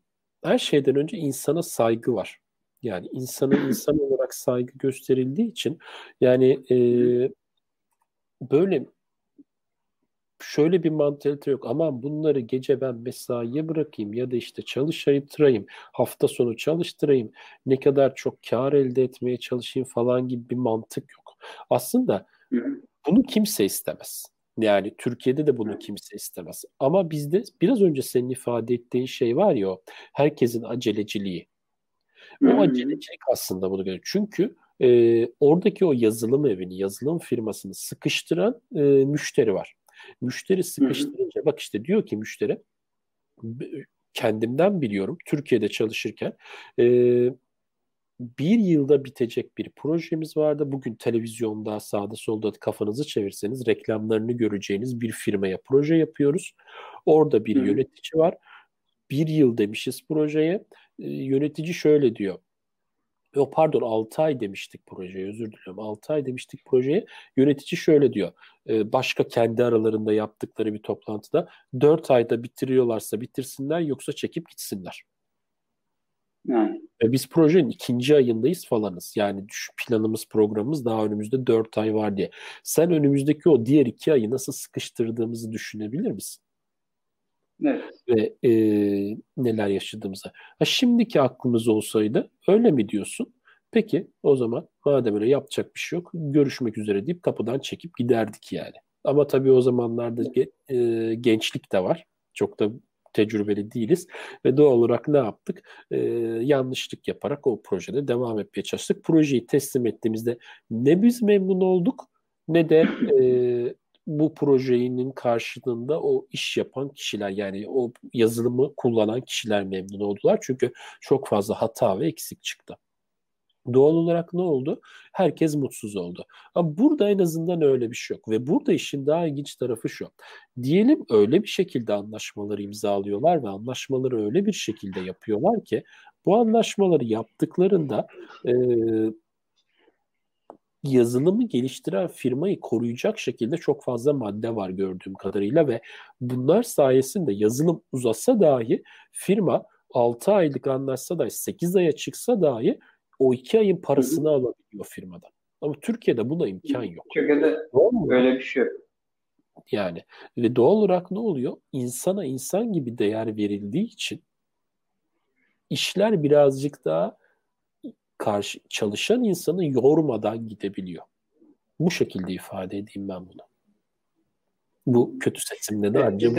Her şeyden önce insana saygı var. Yani insana insan olarak saygı gösterildiği için yani e, böyle şöyle bir mantalite yok. Aman bunları gece ben mesaiye bırakayım ya da işte çalıştırayım, hafta sonu çalıştırayım, ne kadar çok kar elde etmeye çalışayım falan gibi bir mantık yok. Aslında bunu kimse istemez. Yani Türkiye'de de bunu kimse istemez. Ama bizde biraz önce senin ifade ettiğin şey var ya herkesin aceleciliği. O acelecilik aslında bunu görüyor. Çünkü e, oradaki o yazılım evini, yazılım firmasını sıkıştıran e, müşteri var. Müşteri sıkıştırınca bak işte diyor ki müşteri kendimden biliyorum Türkiye'de çalışırken e, bir yılda bitecek bir projemiz vardı. Bugün televizyonda sağda solda kafanızı çevirseniz reklamlarını göreceğiniz bir firmaya proje yapıyoruz. Orada bir Hı. yönetici var. Bir yıl demişiz projeye. E, yönetici şöyle diyor. O pardon 6 ay demiştik projeye özür diliyorum. 6 ay demiştik projeye. Yönetici şöyle diyor. E, başka kendi aralarında yaptıkları bir toplantıda 4 ayda bitiriyorlarsa bitirsinler yoksa çekip gitsinler. Yani. Ve biz projenin ikinci ayındayız falanız. Yani planımız programımız daha önümüzde 4 ay var diye. Sen önümüzdeki o diğer iki ayı nasıl sıkıştırdığımızı düşünebilir misin? Evet. Ve e, neler yaşadığımızı. Ha, şimdiki aklımız olsaydı öyle mi diyorsun? Peki o zaman madem öyle yapacak bir şey yok görüşmek üzere deyip kapıdan çekip giderdik yani. Ama tabii o zamanlarda e, gençlik de var. Çok da tecrübeli değiliz ve doğal olarak ne yaptık? Ee, yanlışlık yaparak o projede devam etmeye çalıştık. Projeyi teslim ettiğimizde ne biz memnun olduk ne de e, bu projenin karşılığında o iş yapan kişiler yani o yazılımı kullanan kişiler memnun oldular. Çünkü çok fazla hata ve eksik çıktı. Doğal olarak ne oldu? Herkes mutsuz oldu. Ama burada en azından öyle bir şey yok. Ve burada işin daha ilginç tarafı şu. Diyelim öyle bir şekilde anlaşmaları imzalıyorlar ve anlaşmaları öyle bir şekilde yapıyorlar ki bu anlaşmaları yaptıklarında e, yazılımı geliştiren firmayı koruyacak şekilde çok fazla madde var gördüğüm kadarıyla ve bunlar sayesinde yazılım uzasa dahi firma 6 aylık anlaşsa dahi 8 aya çıksa dahi o 2 ayın parasını Hı-hı. alabiliyor firmadan. Ama Türkiye'de buna imkan yok. Türkiye'de öyle bir şey yok. Yani ve doğal olarak ne oluyor? İnsana insan gibi değer verildiği için işler birazcık daha karşı çalışan insanı yormadan gidebiliyor. Bu şekilde ifade edeyim ben bunu. Bu kötü seçimde de ancak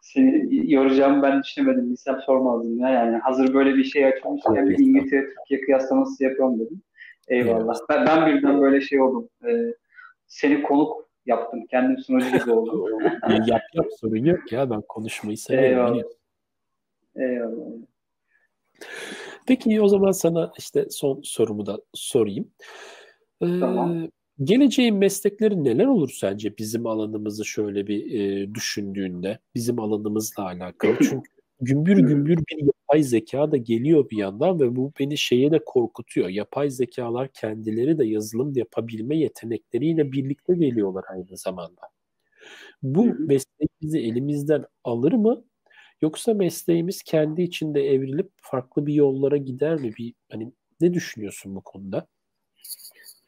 Seni yoracağımı ben düşünemedim. Bilsem sormazdım ya. Yani hazır böyle bir şey açılmışken bir İngiltere Türkiye kıyaslaması yapalım dedim. Eyvallah. Evet. Ben, ben birden böyle şey oldum. Ee, seni konuk yaptım. Kendim sunucu gibi oldum. yap yap sorun yok ya. Ben konuşmayı severim. Eyvallah. Eyvallah. Peki o zaman sana işte son sorumu da sorayım. Ee, tamam. Geleceğin meslekleri neler olur sence bizim alanımızı şöyle bir e, düşündüğünde, bizim alanımızla alakalı? Çünkü gümbür gümbür bir yapay zeka da geliyor bir yandan ve bu beni şeye de korkutuyor. Yapay zekalar kendileri de yazılım yapabilme yetenekleriyle birlikte geliyorlar aynı zamanda. Bu meslek bizi elimizden alır mı? Yoksa mesleğimiz kendi içinde evrilip farklı bir yollara gider mi? Bir hani ne düşünüyorsun bu konuda?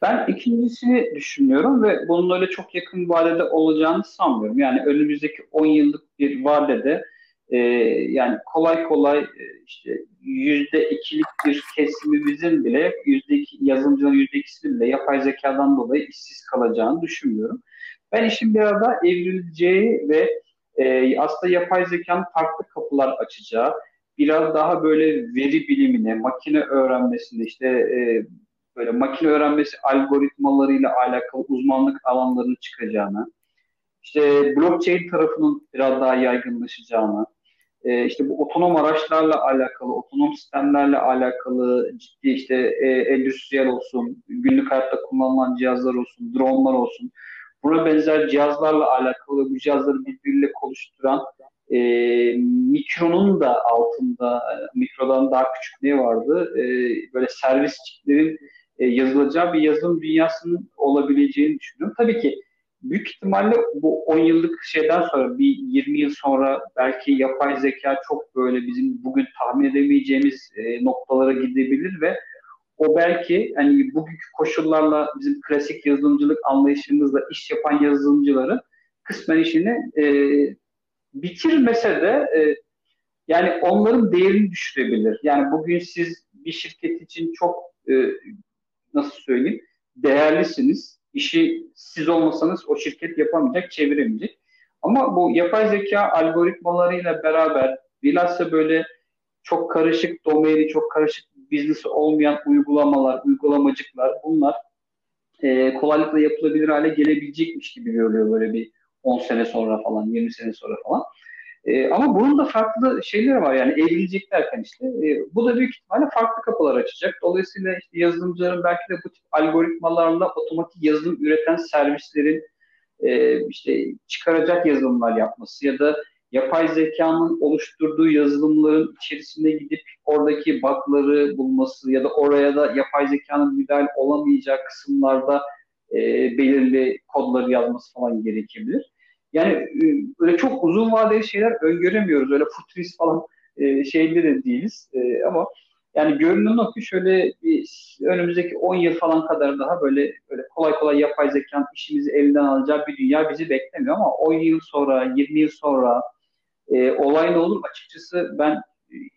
Ben ikincisini düşünüyorum ve bunun öyle çok yakın vadede olacağını sanmıyorum. Yani önümüzdeki 10 yıllık bir vadede e, yani kolay kolay e, işte yüzde ikilik bir kesimimizin bile yüzde iki, yazılımcıların yüzde ikisinin bile yapay zekadan dolayı işsiz kalacağını düşünmüyorum. Ben işin biraz daha evrileceği ve e, aslında yapay zekanın farklı kapılar açacağı, biraz daha böyle veri bilimine, makine öğrenmesinde işte e, böyle makine öğrenmesi algoritmalarıyla alakalı uzmanlık alanlarının çıkacağını, işte blockchain tarafının biraz daha yaygınlaşacağını, e, işte bu otonom araçlarla alakalı, otonom sistemlerle alakalı ciddi işte e, endüstriyel olsun, günlük hayatta kullanılan cihazlar olsun, dronlar olsun, buna benzer cihazlarla alakalı bu cihazları birbiriyle konuşturan e, mikronun da altında, e, mikrodan daha küçük ne vardı? E, böyle servis çiplerin e, yazılacağı bir yazılım dünyasının olabileceğini düşünüyorum. Tabii ki büyük ihtimalle bu 10 yıllık şeyden sonra bir 20 yıl sonra belki yapay zeka çok böyle bizim bugün tahmin edemeyeceğimiz e, noktalara gidebilir ve o belki hani bugünkü koşullarla bizim klasik yazılımcılık anlayışımızla iş yapan yazılımcıları kısmen işini e, bitirmese de e, yani onların değerini düşürebilir. Yani bugün siz bir şirket için çok e, nasıl söyleyeyim değerlisiniz. İşi siz olmasanız o şirket yapamayacak, çeviremeyecek. Ama bu yapay zeka algoritmalarıyla beraber bilhassa böyle çok karışık domaini, çok karışık biznesi olmayan uygulamalar, uygulamacıklar bunlar e, kolaylıkla yapılabilir hale gelebilecekmiş gibi görülüyor böyle bir 10 sene sonra falan, 20 sene sonra falan. E, ama bunun da farklı şeyleri var yani evrilecek derken işte. E, bu da büyük ihtimalle farklı kapılar açacak. Dolayısıyla işte yazılımcıların belki de bu tip algoritmalarla otomatik yazılım üreten servislerin e, işte çıkaracak yazılımlar yapması ya da yapay zekanın oluşturduğu yazılımların içerisinde gidip oradaki bug'ları bulması ya da oraya da yapay zekanın müdahale olamayacağı kısımlarda e, belirli kodları yazması falan gerekebilir. Yani e, öyle çok uzun vadeli şeyler öngöremiyoruz. Öyle futurist falan e, şeyde de değiliz. E, ama yani görünen o ki şöyle bir, önümüzdeki 10 yıl falan kadar daha böyle böyle kolay kolay yapay zekanın işimizi elinden alacağı bir dünya bizi beklemiyor ama 10 yıl sonra, 20 yıl sonra e, olay ne olur açıkçası ben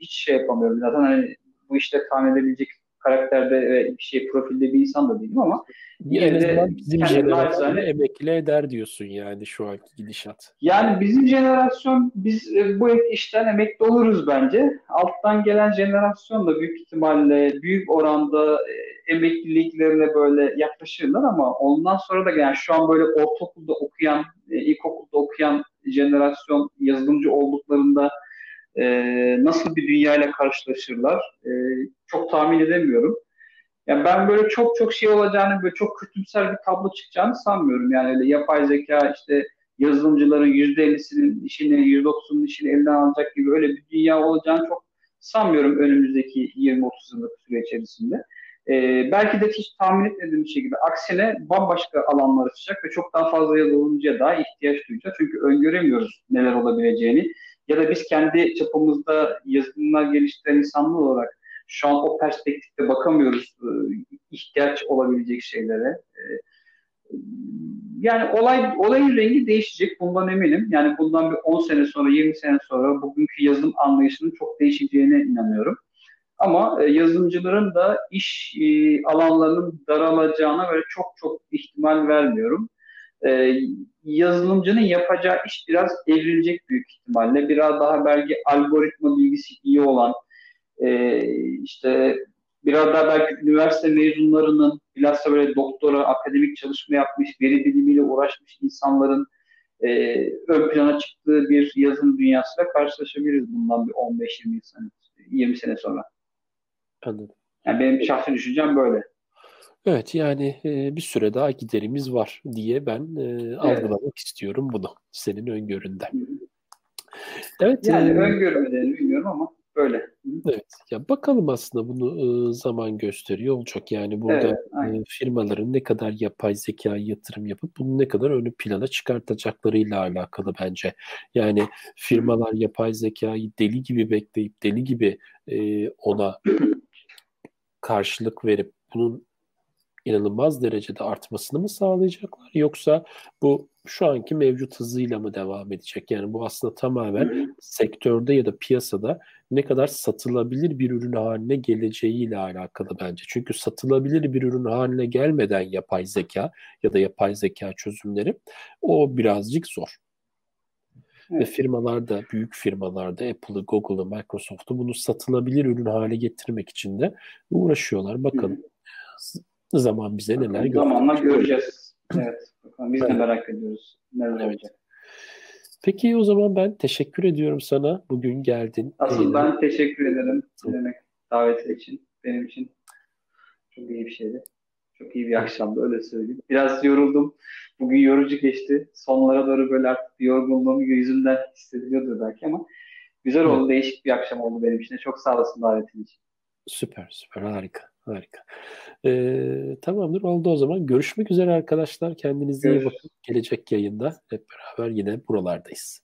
hiç şey yapamıyorum. Zaten hani bu işte tahmin edebilecek karakterde ve bir şey profilde bir insan da değilim ama yine de bizim jenerasyonu emekli eder diyorsun yani şu anki gidişat. Yani bizim jenerasyon biz e, bu işten emekli oluruz bence. Alttan gelen jenerasyon da büyük ihtimalle büyük oranda e, emekliliklerine böyle yaklaşırlar ama ondan sonra da yani şu an böyle ortaokulda okuyan, e, ilkokulda okuyan jenerasyon yazılımcı olduklarında e, nasıl bir dünyayla karşılaşırlar e, çok tahmin edemiyorum. Yani ben böyle çok çok şey olacağını, böyle çok kötümser bir tablo çıkacağını sanmıyorum. Yani öyle yapay zeka işte yazılımcıların yüzde ellisinin işini, yüzde otuzunun işini elinden alacak gibi öyle bir dünya olacağını çok sanmıyorum önümüzdeki 20-30 yıllık süre içerisinde. Ee, belki de hiç tahmin etmediğim şekilde aksine bambaşka alanlar açacak ve çok daha fazla yazılımcıya daha ihtiyaç duyacak. Çünkü öngöremiyoruz neler olabileceğini ya da biz kendi çapımızda yazılımlar geliştiren insanlar olarak şu an o perspektifte bakamıyoruz e, ihtiyaç olabilecek şeylere. E, yani olay olayın rengi değişecek bundan eminim. Yani bundan bir 10 sene sonra, 20 sene sonra bugünkü yazılım anlayışının çok değişeceğine inanıyorum. Ama e, yazılımcıların da iş alanlarının daralacağına böyle çok çok ihtimal vermiyorum e, yazılımcının yapacağı iş biraz evrilecek büyük ihtimalle. Biraz daha belki algoritma bilgisi iyi olan, e, işte biraz daha belki üniversite mezunlarının bilhassa böyle doktora, akademik çalışma yapmış, veri bilimiyle uğraşmış insanların e, ön plana çıktığı bir yazılım dünyasıyla karşılaşabiliriz bundan bir 15-20 sene, 20 sene sonra. Anladım. Yani benim şahsi düşüncem böyle. Evet yani e, bir süre daha giderimiz var diye ben e, evet. algılamak istiyorum bunu senin öngöründe. Evet. Yani e, öngörmelerini bilmiyorum ama böyle. Evet. Ya bakalım aslında bunu e, zaman gösteriyor olacak. Yani burada evet, e, firmaların ne kadar yapay zeka yatırım yapıp bunu ne kadar önü plana çıkartacaklarıyla alakalı bence. Yani firmalar yapay zekayı deli gibi bekleyip deli gibi e, ona karşılık verip bunun inanılmaz derecede artmasını mı sağlayacaklar yoksa bu şu anki mevcut hızıyla mı devam edecek? Yani bu aslında tamamen sektörde ya da piyasada ne kadar satılabilir bir ürün haline geleceğiyle alakalı bence. Çünkü satılabilir bir ürün haline gelmeden yapay zeka ya da yapay zeka çözümleri o birazcık zor. Evet. Ve firmalarda, büyük firmalarda Apple'ı, Google'ı, Microsoft'u bunu satılabilir ürün hale getirmek için de uğraşıyorlar. Bakalım. Hı Zaman bize neler gösterecek. Zamanla göreceğiz. Evet. Bakalım biz de merak ediyoruz. Neler evet. olacak. Peki o zaman ben teşekkür ediyorum sana. Bugün geldin. Asıl Eline. ben teşekkür ederim. Demek davet için. Benim için çok iyi bir şeydi. Çok iyi bir akşamdı öyle söyleyeyim. Biraz yoruldum. Bugün yorucu geçti. Sonlara doğru böyle artık yorgunluğum yüzümden hissediliyordu belki ama güzel oldu. Evet. Değişik bir akşam oldu benim için. Çok sağ olasın davetin için. Süper süper harika. Harika. Ee, tamamdır oldu o zaman. Görüşmek üzere arkadaşlar. Kendinize iyi bakın. Gelecek yayında hep beraber yine buralardayız.